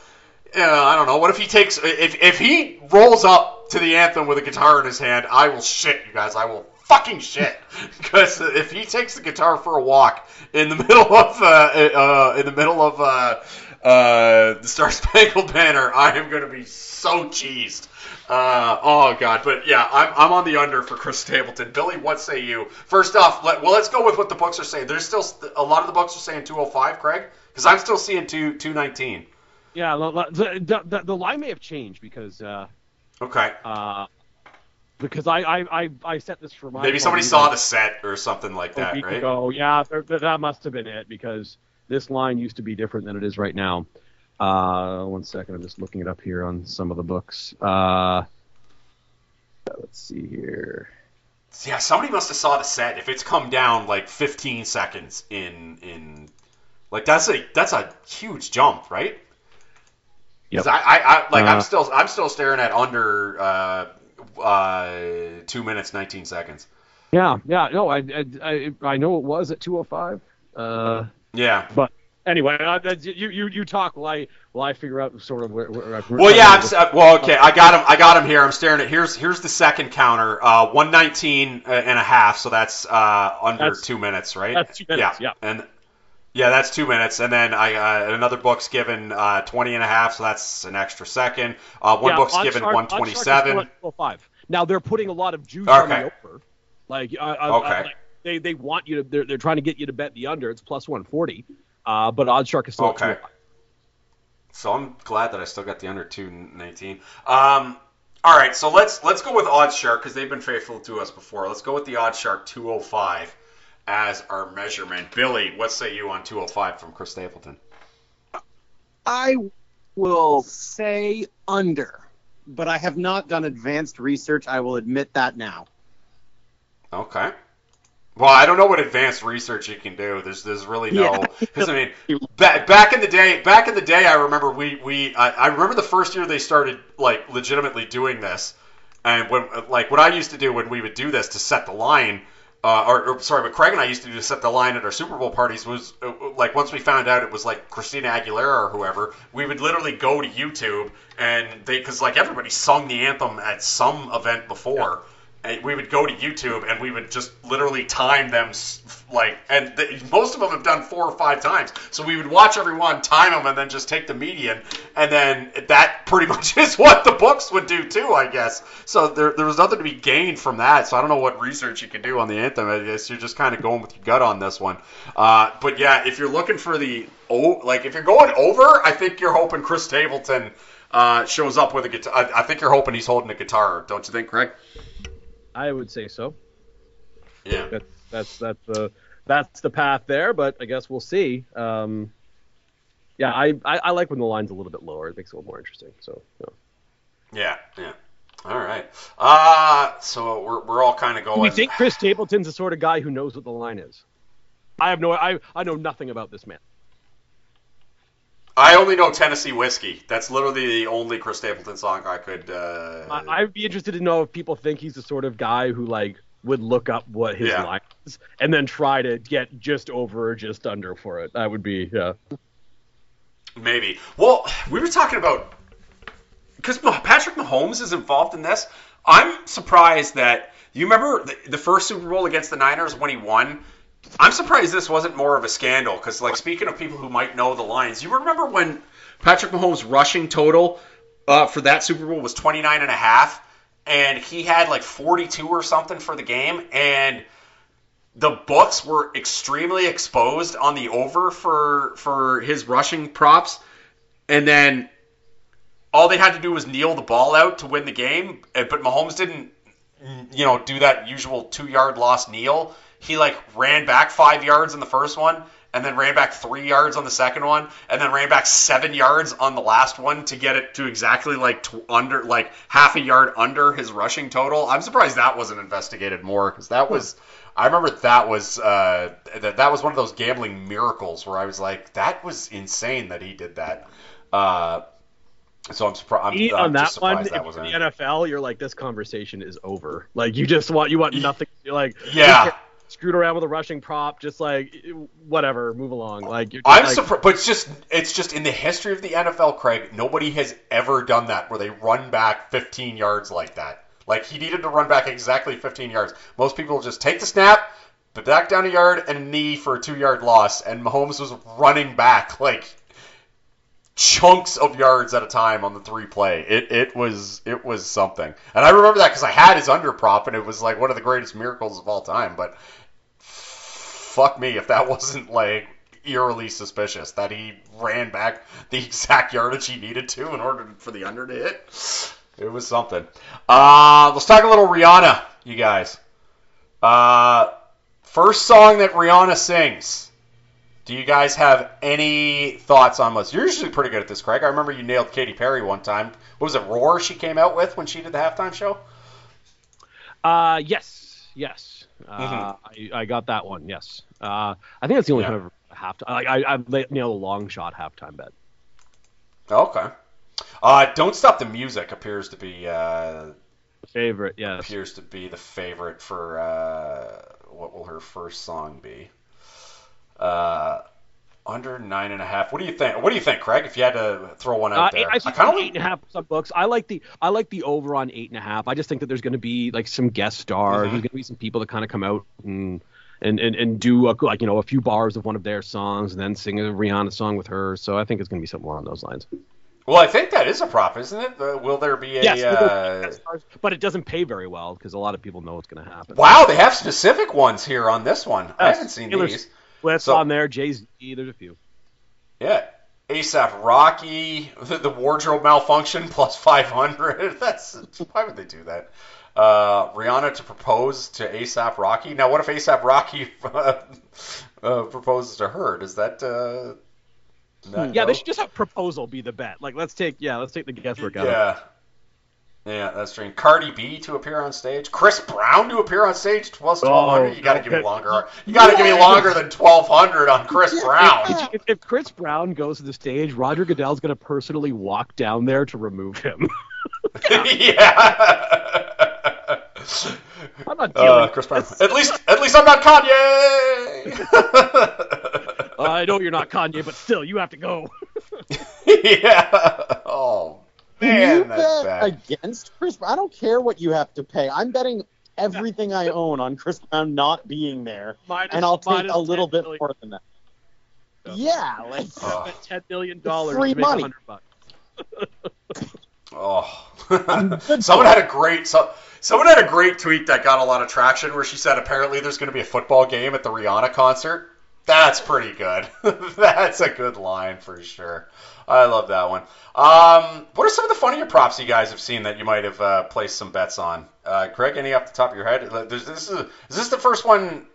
Speaker 1: uh, I don't know. What if he takes if if he rolls up to the anthem with a guitar in his hand? I will shit, you guys. I will fucking shit. Because if he takes the guitar for a walk in the middle of uh, uh, in the middle of uh, uh, the Star Spangled Banner, I am going to be so cheesed. Uh, oh god, but yeah, I'm, I'm on the under for Chris Stapleton. Billy, what say you? First off, let, well, let's go with what the books are saying. There's still a lot of the books are saying 205, Craig, because I'm still seeing two 219.
Speaker 3: Yeah, the, the, the, line may have changed because. Uh,
Speaker 1: okay.
Speaker 3: Uh, because I I, I, I set this for my
Speaker 1: maybe somebody saw the set or something like that,
Speaker 3: right?
Speaker 1: Ago.
Speaker 3: Yeah, that must have been it because this line used to be different than it is right now. Uh, one second, I'm just looking it up here on some of the books. Uh, let's see here.
Speaker 1: Yeah, somebody must have saw the set. If it's come down like 15 seconds in in like that's a that's a huge jump, right?
Speaker 3: Yep.
Speaker 1: I, I, I like uh, I'm still I'm still staring at under uh, uh, two minutes nineteen seconds.
Speaker 3: Yeah, yeah, no, I, I, I know it was at two oh five. Uh,
Speaker 1: yeah,
Speaker 3: but anyway, uh, you, you you talk while I while I figure out sort of where. where
Speaker 1: well, yeah, I'm, uh, well, okay, I got him. I got him here. I'm staring at here's here's the second counter, uh, 119 and a half. So that's uh, under
Speaker 3: that's,
Speaker 1: two minutes, right?
Speaker 3: That's two minutes. Yeah,
Speaker 1: yeah. and yeah, that's two minutes. And then I uh, another book's given uh, 20 and a half, so that's an extra second. Uh, one yeah, book's given Shark, 127.
Speaker 3: Five. Now they're putting a lot of juice okay. on the over. Like, uh, uh, okay. like they, they want you to they're, they're trying to get you to bet the under. It's plus 140. Uh, but OddsShark is still okay.
Speaker 1: So I'm glad that I still got the under 219. Um, all right, so let's let's go with OddsShark because they've been faithful to us before. Let's go with the OddsShark 205 as our measurement. Billy, what say you on 205 from Chris Stapleton?
Speaker 2: I will say under, but I have not done advanced research. I will admit that now.
Speaker 1: Okay. Well, I don't know what advanced research you can do. There's there's really no because I mean back back in the day back in the day I remember we we I, I remember the first year they started like legitimately doing this and when like what I used to do when we would do this to set the line uh, or, or, sorry, what Craig and I used to do to set the line at our Super Bowl parties was uh, like once we found out it was like Christina Aguilera or whoever, we would literally go to YouTube and they because like everybody sung the anthem at some event before. Yeah we would go to YouTube and we would just literally time them like, and most of them have done four or five times. So we would watch everyone, time them, and then just take the median, and then that pretty much is what the books would do too, I guess. So there, there was nothing to be gained from that. So I don't know what research you can do on the anthem. I guess you're just kind of going with your gut on this one. Uh, but yeah, if you're looking for the oh, like if you're going over, I think you're hoping Chris Stapleton uh, shows up with a guitar. I, I think you're hoping he's holding a guitar, don't you think, Craig?
Speaker 3: I would say so.
Speaker 1: Yeah.
Speaker 3: That's that's that's the that's the path there, but I guess we'll see. Um, yeah, I, I, I like when the line's a little bit lower. It makes it a little more interesting. So.
Speaker 1: Yeah, yeah. All right. Uh, so we're, we're all kind of going.
Speaker 3: We think Chris Stapleton's the sort of guy who knows what the line is? I have no I I know nothing about this man.
Speaker 1: I only know Tennessee Whiskey. That's literally the only Chris Stapleton song I could. Uh...
Speaker 3: I, would be interested to know if people think he's the sort of guy who like would look up what his yeah. line is and then try to get just over or just under for it. That would be yeah.
Speaker 1: Maybe. Well, we were talking about because Patrick Mahomes is involved in this. I'm surprised that you remember the, the first Super Bowl against the Niners when he won I'm surprised this wasn't more of a scandal because, like, speaking of people who might know the lines, you remember when Patrick Mahomes' rushing total uh, for that Super Bowl was 29 and a half, and he had like 42 or something for the game, and the books were extremely exposed on the over for for his rushing props, and then all they had to do was kneel the ball out to win the game. Eh, but Mahomes didn't, you know, do that usual two yard loss kneel. He like ran back five yards in the first one, and then ran back three yards on the second one, and then ran back seven yards on the last one to get it to exactly like t- under like half a yard under his rushing total. I'm surprised that wasn't investigated more because that was. I remember that was uh, that that was one of those gambling miracles where I was like, that was insane that he did that. Uh, so I'm surprised. I'm,
Speaker 3: on I'm that one, that if the NFL, you're like, this conversation is over. Like you just want you want nothing. You're like,
Speaker 1: yeah
Speaker 3: screwed around with a rushing prop, just like whatever, move along. Like
Speaker 1: I'm
Speaker 3: like,
Speaker 1: surprised, but it's just it's just in the history of the NFL, Craig, nobody has ever done that where they run back 15 yards like that. Like he needed to run back exactly 15 yards. Most people just take the snap, but back down a yard and a knee for a two yard loss, and Mahomes was running back like chunks of yards at a time on the three play. It it was it was something, and I remember that because I had his under prop, and it was like one of the greatest miracles of all time. But fuck me if that wasn't like eerily suspicious that he ran back the exact yardage he needed to in order for the under to hit. It was something. Uh, let's talk a little Rihanna, you guys. Uh, first song that Rihanna sings. Do you guys have any thoughts on this? You're usually pretty good at this, Craig. I remember you nailed Katy Perry one time. What was it, Roar she came out with when she did the halftime show?
Speaker 3: Uh, yes, yes. Uh, mm-hmm. I, I got that one, yes. Uh, I think that's the only yeah. kind of halftime. I, I, I nailed a long shot halftime bet.
Speaker 1: Okay. Uh, Don't Stop the Music appears to be uh,
Speaker 3: favorite. Yes,
Speaker 1: appears to be the favorite for uh, what will her first song be? Uh, under nine and a half. What do you think? What do you think, Craig? If you had to throw one out uh, there,
Speaker 3: I, think I eight and a half some books. I like the I like the over on eight and a half. I just think that there's going to be like some guest stars. Mm-hmm. There's going to be some people that kind of come out and and and, and do a, like you know a few bars of one of their songs and then sing a Rihanna song with her. So I think it's going to be something along those lines.
Speaker 1: Well, I think that is a prop, isn't it? Uh, will there be a? Yes, uh...
Speaker 3: but it doesn't pay very well because a lot of people know what's going to happen.
Speaker 1: Wow, they have specific ones here on this one. I haven't seen these.
Speaker 3: Swift's so, on there. Jay Z. There's a few.
Speaker 1: Yeah. ASAP Rocky, the wardrobe malfunction plus 500. That's why would they do that? Uh, Rihanna to propose to ASAP Rocky. Now, what if ASAP Rocky uh, uh, proposes to her? Does that? Uh,
Speaker 3: yeah, go? they should just have proposal be the bet. Like, let's take yeah, let's take the guesswork out.
Speaker 1: Yeah. Yeah, that's strange. Cardi B to appear on stage. Chris Brown to appear on stage. Plus twelve hundred. Oh, you got to give me longer. You got to yeah. give me longer than twelve hundred on Chris Brown.
Speaker 3: If, if, Chris Brown goes to the stage, Roger Goodell's going to personally walk down there to remove him.
Speaker 1: yeah. I'm not dealing. Uh, Chris Brown. At least, at least I'm not Kanye.
Speaker 3: I know you're not Kanye, but still, you have to go.
Speaker 1: yeah. Oh Man,
Speaker 2: you bet against Chris Brown? I don't care what you have to pay. I'm betting everything I own on Chris Brown not being there, minus, and I'll take a little bit more than that. Yeah, like
Speaker 3: uh, ten million dollars. Free money.
Speaker 1: oh, someone had a great so, someone had a great tweet that got a lot of traction where she said apparently there's going to be a football game at the Rihanna concert. That's pretty good. That's a good line for sure. I love that one. Um, what are some of the funnier props you guys have seen that you might have uh, placed some bets on? Uh, Craig, any off the top of your head? There's, this is, is this the first one?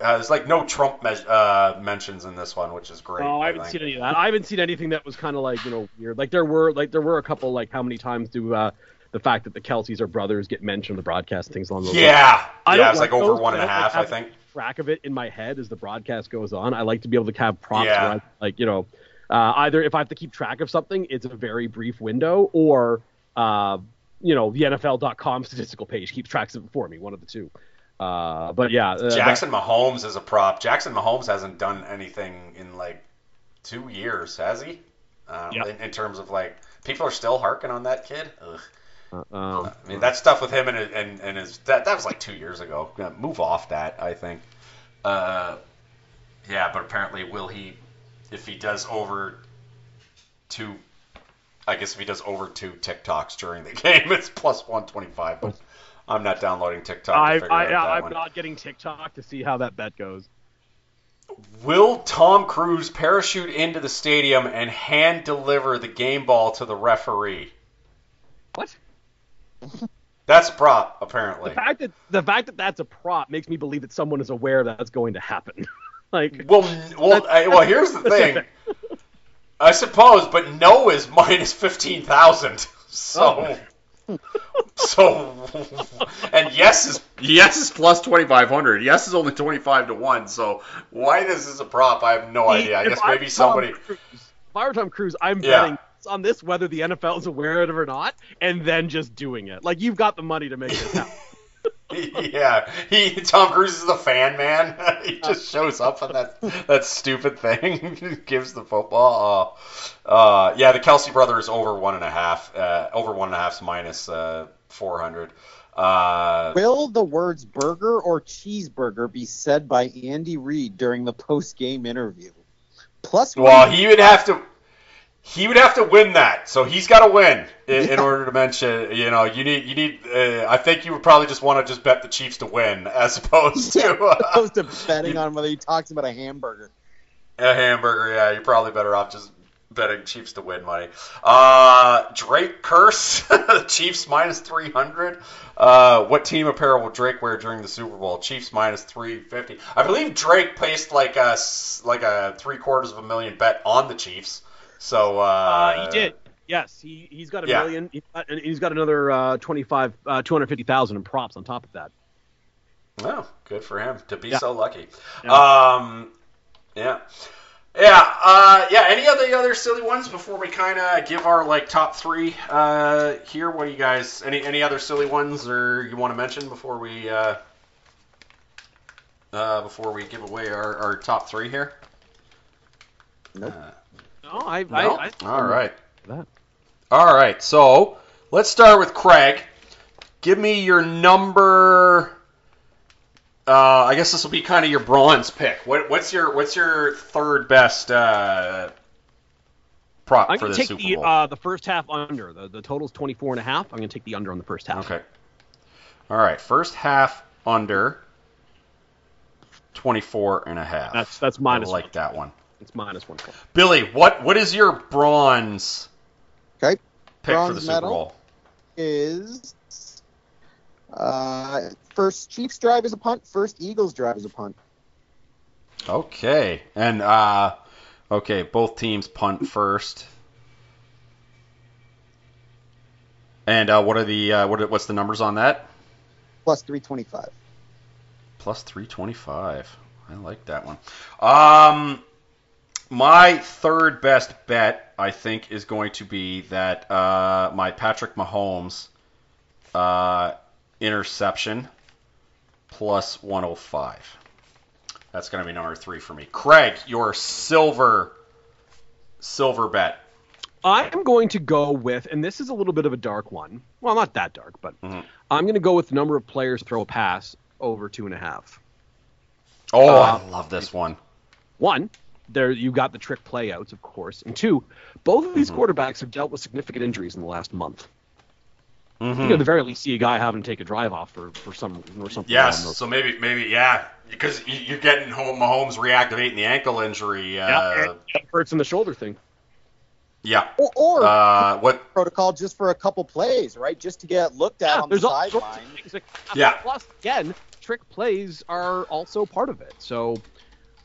Speaker 1: Uh, there's like no Trump me- uh, mentions in this one, which is great.
Speaker 3: Oh, I haven't seen any of that. I haven't seen anything that was kind of like you know weird. Like there were like there were a couple like how many times do uh, the fact that the Kelces are brothers get mentioned in the broadcast things along those
Speaker 1: yeah. lines. Yeah, yeah, it's like, like over one and a half, I think.
Speaker 3: Track of it in my head as the broadcast goes on. I like to be able to have props yeah. where I, like you know uh, either if I have to keep track of something, it's a very brief window, or uh, you know the NFL.com statistical page keeps tracks of it for me. One of the two. Uh, but yeah, uh,
Speaker 1: Jackson that, Mahomes is a prop. Jackson Mahomes hasn't done anything in like two years, has he? Um, yep. in, in, terms of like people are still harking on that kid. Uh, um, I mean that stuff with him and and, and his that that was like two years ago. Move off that, I think. Uh, yeah, but apparently, will he? If he does over two, I guess if he does over two TikToks during the game, it's plus one twenty five. But I'm not downloading TikTok.
Speaker 3: I, I, I'm one. not getting TikTok to see how that bet goes.
Speaker 1: Will Tom Cruise parachute into the stadium and hand deliver the game ball to the referee? That's a prop, apparently.
Speaker 3: The fact that the fact that that's a prop makes me believe that someone is aware that that's going to happen. like,
Speaker 1: well, well, I, well. Here's the thing. I suppose, but no is minus fifteen thousand. So, oh. so, and yes is yes is plus twenty five hundred. Yes is only twenty five to one. So, why this is a prop, I have no idea. I guess maybe somebody.
Speaker 3: Cruise, if I were Tom Cruise, I'm yeah. betting on this whether the NFL is aware of it or not, and then just doing it. Like you've got the money to make this happen.
Speaker 1: yeah, he Tom Cruise is the fan man. he just shows up on that that stupid thing, gives the football. Uh, uh, yeah, the Kelce brothers over one and a half. Uh, over one and a half minus uh, four hundred. Uh,
Speaker 2: Will the words burger or cheeseburger be said by Andy Reid during the post game interview? Plus,
Speaker 1: well, he would have to he would have to win that. So he's got to win in, yeah. in, order to mention. You know, you need you need. Uh, I think you would probably just want to just bet the Chiefs to win as opposed to uh,
Speaker 2: opposed to betting on whether he talks about a hamburger.
Speaker 1: A hamburger, yeah. You're probably better off just betting Chiefs to win money. Uh, Drake curse Chiefs minus three hundred. Uh, what team apparel will Drake wear during the Super Bowl? Chiefs minus three fifty. I believe Drake placed like a like a three quarters of a million bet on the Chiefs. So uh,
Speaker 3: uh, he did. Yes, he he's got a yeah. million. He's got, he's got another uh, 25, uh, 250,000 in props on top of that.
Speaker 1: Oh, good for him to be yeah. so lucky. Yeah. Um, yeah. Yeah, uh, yeah. Any other other silly ones before we kind of give our like top three uh, here? What do you guys? Any any other silly ones or you want to mention before we uh, uh, before we give away our, our top three here?
Speaker 2: Nope.
Speaker 3: Uh, no, I. No? I,
Speaker 1: I All right. That. All right. So let's start with Craig. Give me your number. Uh, I guess this will be kind of your bronze pick. What, what's your What's your third best uh, prop
Speaker 3: I'm
Speaker 1: for
Speaker 3: the
Speaker 1: Super
Speaker 3: the,
Speaker 1: Bowl?
Speaker 3: Uh, the first half under. The the total's 24 and a half. I'm going to take the under on the first half.
Speaker 1: Okay. All right. First half under. 24 and a half.
Speaker 3: That's that's minus.
Speaker 1: I like one. that one.
Speaker 3: It's minus one point.
Speaker 1: Billy, what what is your bronze?
Speaker 2: Okay.
Speaker 1: Pick
Speaker 2: bronze
Speaker 1: for the Super Bowl
Speaker 2: is uh, first Chiefs drive is a punt. First Eagles drive is a punt.
Speaker 1: Okay, and uh, okay, both teams punt first. And uh, what are the uh, what are, what's the numbers on that?
Speaker 2: Plus three twenty five.
Speaker 1: Plus three twenty five. I like that one. Um, my third best bet, I think, is going to be that uh, my Patrick Mahomes uh, interception plus 105. That's going to be number three for me. Craig, your silver silver bet.
Speaker 3: I'm going to go with, and this is a little bit of a dark one. Well, not that dark, but mm-hmm. I'm going to go with the number of players throw a pass over two and a half.
Speaker 1: Oh, uh, I love this one.
Speaker 3: One, there you got the trick playouts, of course, and two, both of these mm-hmm. quarterbacks have dealt with significant injuries in the last month. Mm-hmm. You know, at the very least, see a guy having to take a drive off for, for some or something.
Speaker 1: Yes, so maybe maybe yeah, because you're getting home Mahomes reactivating the ankle injury. Uh,
Speaker 3: yeah, it hurts in the shoulder thing.
Speaker 1: Yeah.
Speaker 2: Or, or uh, what protocol just for a couple plays, right? Just to get looked at yeah, on the sideline.
Speaker 1: Yeah.
Speaker 3: Plus, again, trick plays are also part of it. So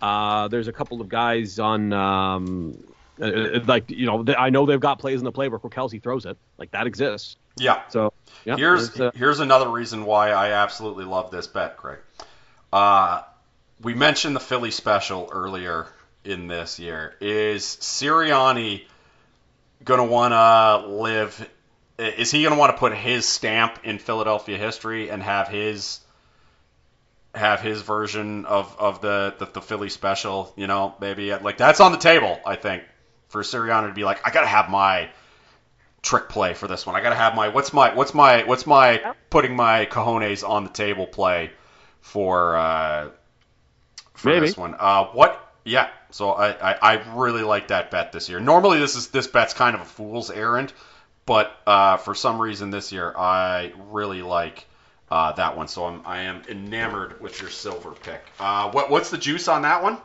Speaker 3: uh, there's a couple of guys on, um, uh, uh like you know, I know they've got plays in the playbook where Kelce throws it, like that exists.
Speaker 1: Yeah.
Speaker 3: So yeah,
Speaker 1: here's uh, here's another reason why I absolutely love this bet, Craig. Uh, we mentioned the Philly special earlier in this year. Is Sirianni gonna want to live? Is he gonna want to put his stamp in Philadelphia history and have his have his version of, of the, the, the Philly special, you know, maybe like that's on the table, I think, for Sirianni to be like, I gotta have my trick play for this one. I gotta have my what's my what's my what's my putting my cojones on the table play for uh, for Maybe. this one. Uh, what? Yeah. So I, I, I really like that bet this year. Normally this is this bet's kind of a fool's errand, but uh, for some reason this year I really like uh, that one. So I'm I am enamored with your silver pick. Uh, what what's the juice on that one?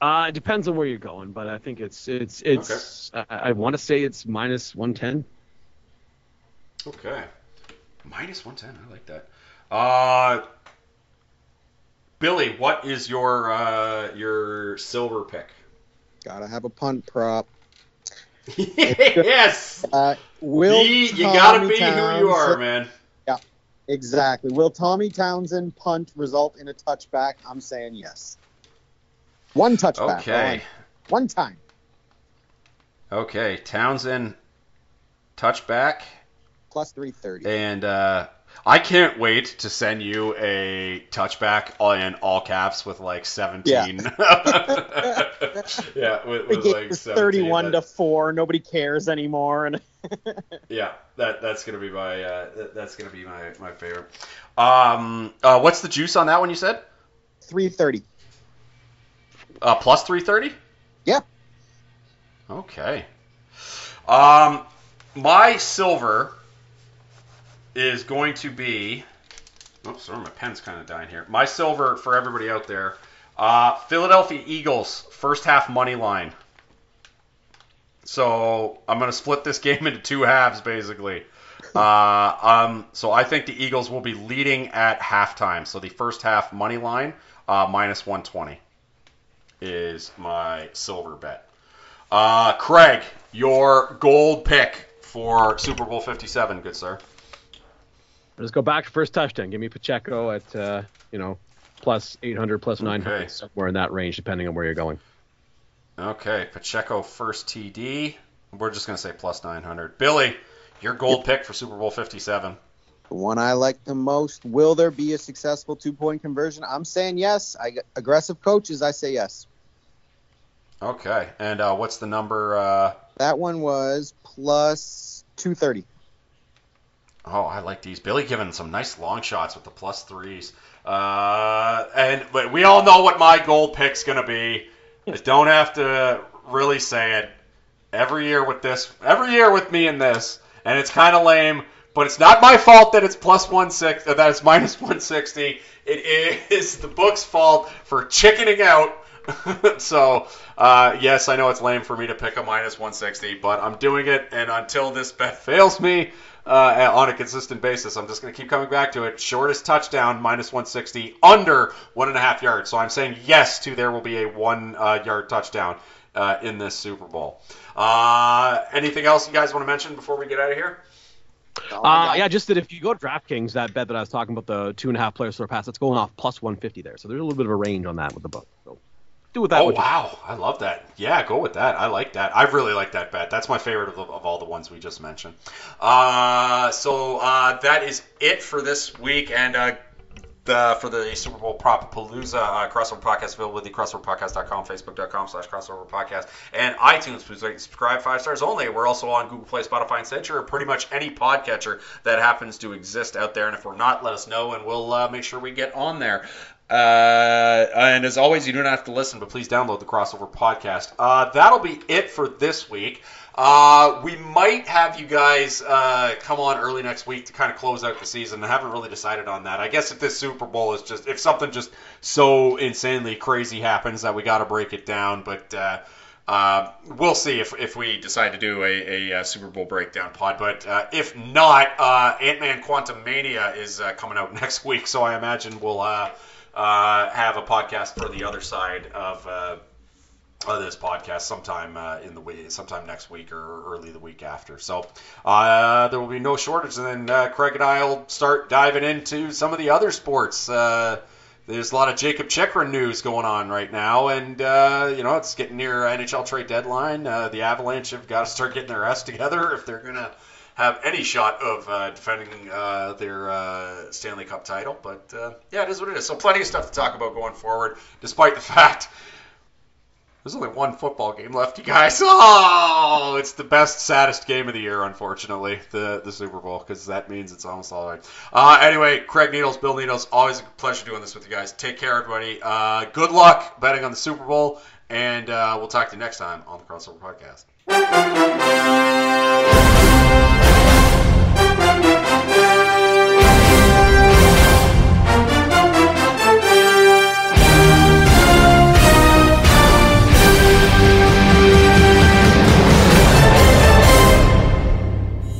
Speaker 3: Uh, it depends on where you're going, but I think it's it's it's. Okay. I, I want to say it's minus one ten.
Speaker 1: Okay, minus one ten. I like that. Uh, Billy, what is your uh, your silver pick?
Speaker 4: Gotta have a punt prop.
Speaker 1: yes.
Speaker 4: Uh, will
Speaker 1: be, you gotta be Townsend, who you are, man.
Speaker 4: Exactly. Will Tommy Townsend punt result in a touchback? I'm saying yes. One touchback.
Speaker 1: Okay.
Speaker 4: One time.
Speaker 1: Okay, Townsend touchback.
Speaker 4: Plus 330.
Speaker 1: And uh, I can't wait to send you a touchback in all caps with like 17. Yeah, yeah with, with like
Speaker 4: 31 that... to 4. Nobody cares anymore. And
Speaker 1: yeah, that that's gonna be my uh, that's gonna be my my favorite. Um, uh, what's the juice on that one? You said
Speaker 4: 330.
Speaker 1: Uh, plus 330?
Speaker 4: Yeah.
Speaker 1: Okay. Um, my silver is going to be. Oh, sorry, my pen's kind of dying here. My silver for everybody out there. Uh, Philadelphia Eagles first half money line. So I'm going to split this game into two halves, basically. Uh, um, so I think the Eagles will be leading at halftime. So the first half money line uh, minus 120 is my silver bet. Uh, Craig, your gold pick for Super Bowl 57, good sir.
Speaker 3: Let's go back to first touchdown. Give me Pacheco at uh, you know plus 800, plus 900, okay. somewhere in that range, depending on where you're going.
Speaker 1: Okay, Pacheco first TD. We're just gonna say plus 900. Billy, your gold pick for Super Bowl 57.
Speaker 4: The one I like the most. Will there be a successful two point conversion? I'm saying yes. I aggressive coaches. I say yes.
Speaker 1: Okay, and uh, what's the number? Uh...
Speaker 4: That one was plus two thirty.
Speaker 1: Oh, I like these. Billy giving some nice long shots with the plus threes. Uh, and but we all know what my gold pick's gonna be. I don't have to really say it. Every year with this, every year with me in this, and it's kind of lame but it's not my fault that it's plus one six uh, that it's minus 160. It is the book's fault for chickening out. so uh, yes, I know it's lame for me to pick a minus 160, but I'm doing it, and until this bet fails me uh, on a consistent basis, I'm just going to keep coming back to it. Shortest touchdown minus 160 under one and a half yards. So I'm saying yes to there will be a one uh, yard touchdown. Uh, in this Super Bowl. Uh, anything else you guys want to mention before we get out of here?
Speaker 3: Uh, yeah, just that if you go to DraftKings, that bet that I was talking about, the two and a half players per pass, it's going off plus 150 there. So there's a little bit of a range on that with the book. So do with that.
Speaker 1: Oh wow, I love that. Yeah, go with that. I like that. I really like that bet. That's my favorite of, of all the ones we just mentioned. Uh, so uh, that is it for this week, and uh, the, for the Super Bowl Prop Palooza uh, crossover podcast available with the crossoverpodcast.com, facebook.com slash crossover podcast, and iTunes. Please like, subscribe five stars only. We're also on Google Play, Spotify, and Stitcher, pretty much any podcatcher that happens to exist out there. And if we're not, let us know, and we'll uh, make sure we get on there. Uh, and as always, you don't have to listen, but please download the crossover podcast. Uh, that'll be it for this week. Uh, we might have you guys uh, come on early next week to kind of close out the season. I haven't really decided on that. I guess if this Super Bowl is just if something just so insanely crazy happens that we got to break it down, but. Uh, uh, we'll see if, if we decide to do a, a, a Super Bowl breakdown pod. But uh, if not, uh, Ant Man Quantumania is uh, coming out next week, so I imagine we'll uh, uh, have a podcast for the other side of of this podcast sometime uh, in the week, sometime next week or early the week after. So uh, there will be no shortage, and then uh, Craig and I will start diving into some of the other sports. Uh, there's a lot of Jacob Chychrun news going on right now, and uh, you know it's getting near NHL trade deadline. Uh, the Avalanche have got to start getting their ass together if they're gonna have any shot of defending their Stanley Cup title. But yeah, it is what it is. So plenty of stuff to talk about going forward, despite the fact There's only one football game left, you guys. Oh, it's the best, saddest game of the year, unfortunately, the the Super Bowl, because that means it's almost all right. Uh, anyway, Craig Needles, Bill Needles, always a pleasure doing this with you guys. Take care, everybody. Uh, good luck betting on the Super Bowl, and uh, we'll talk to you next time on the Crossover Podcast.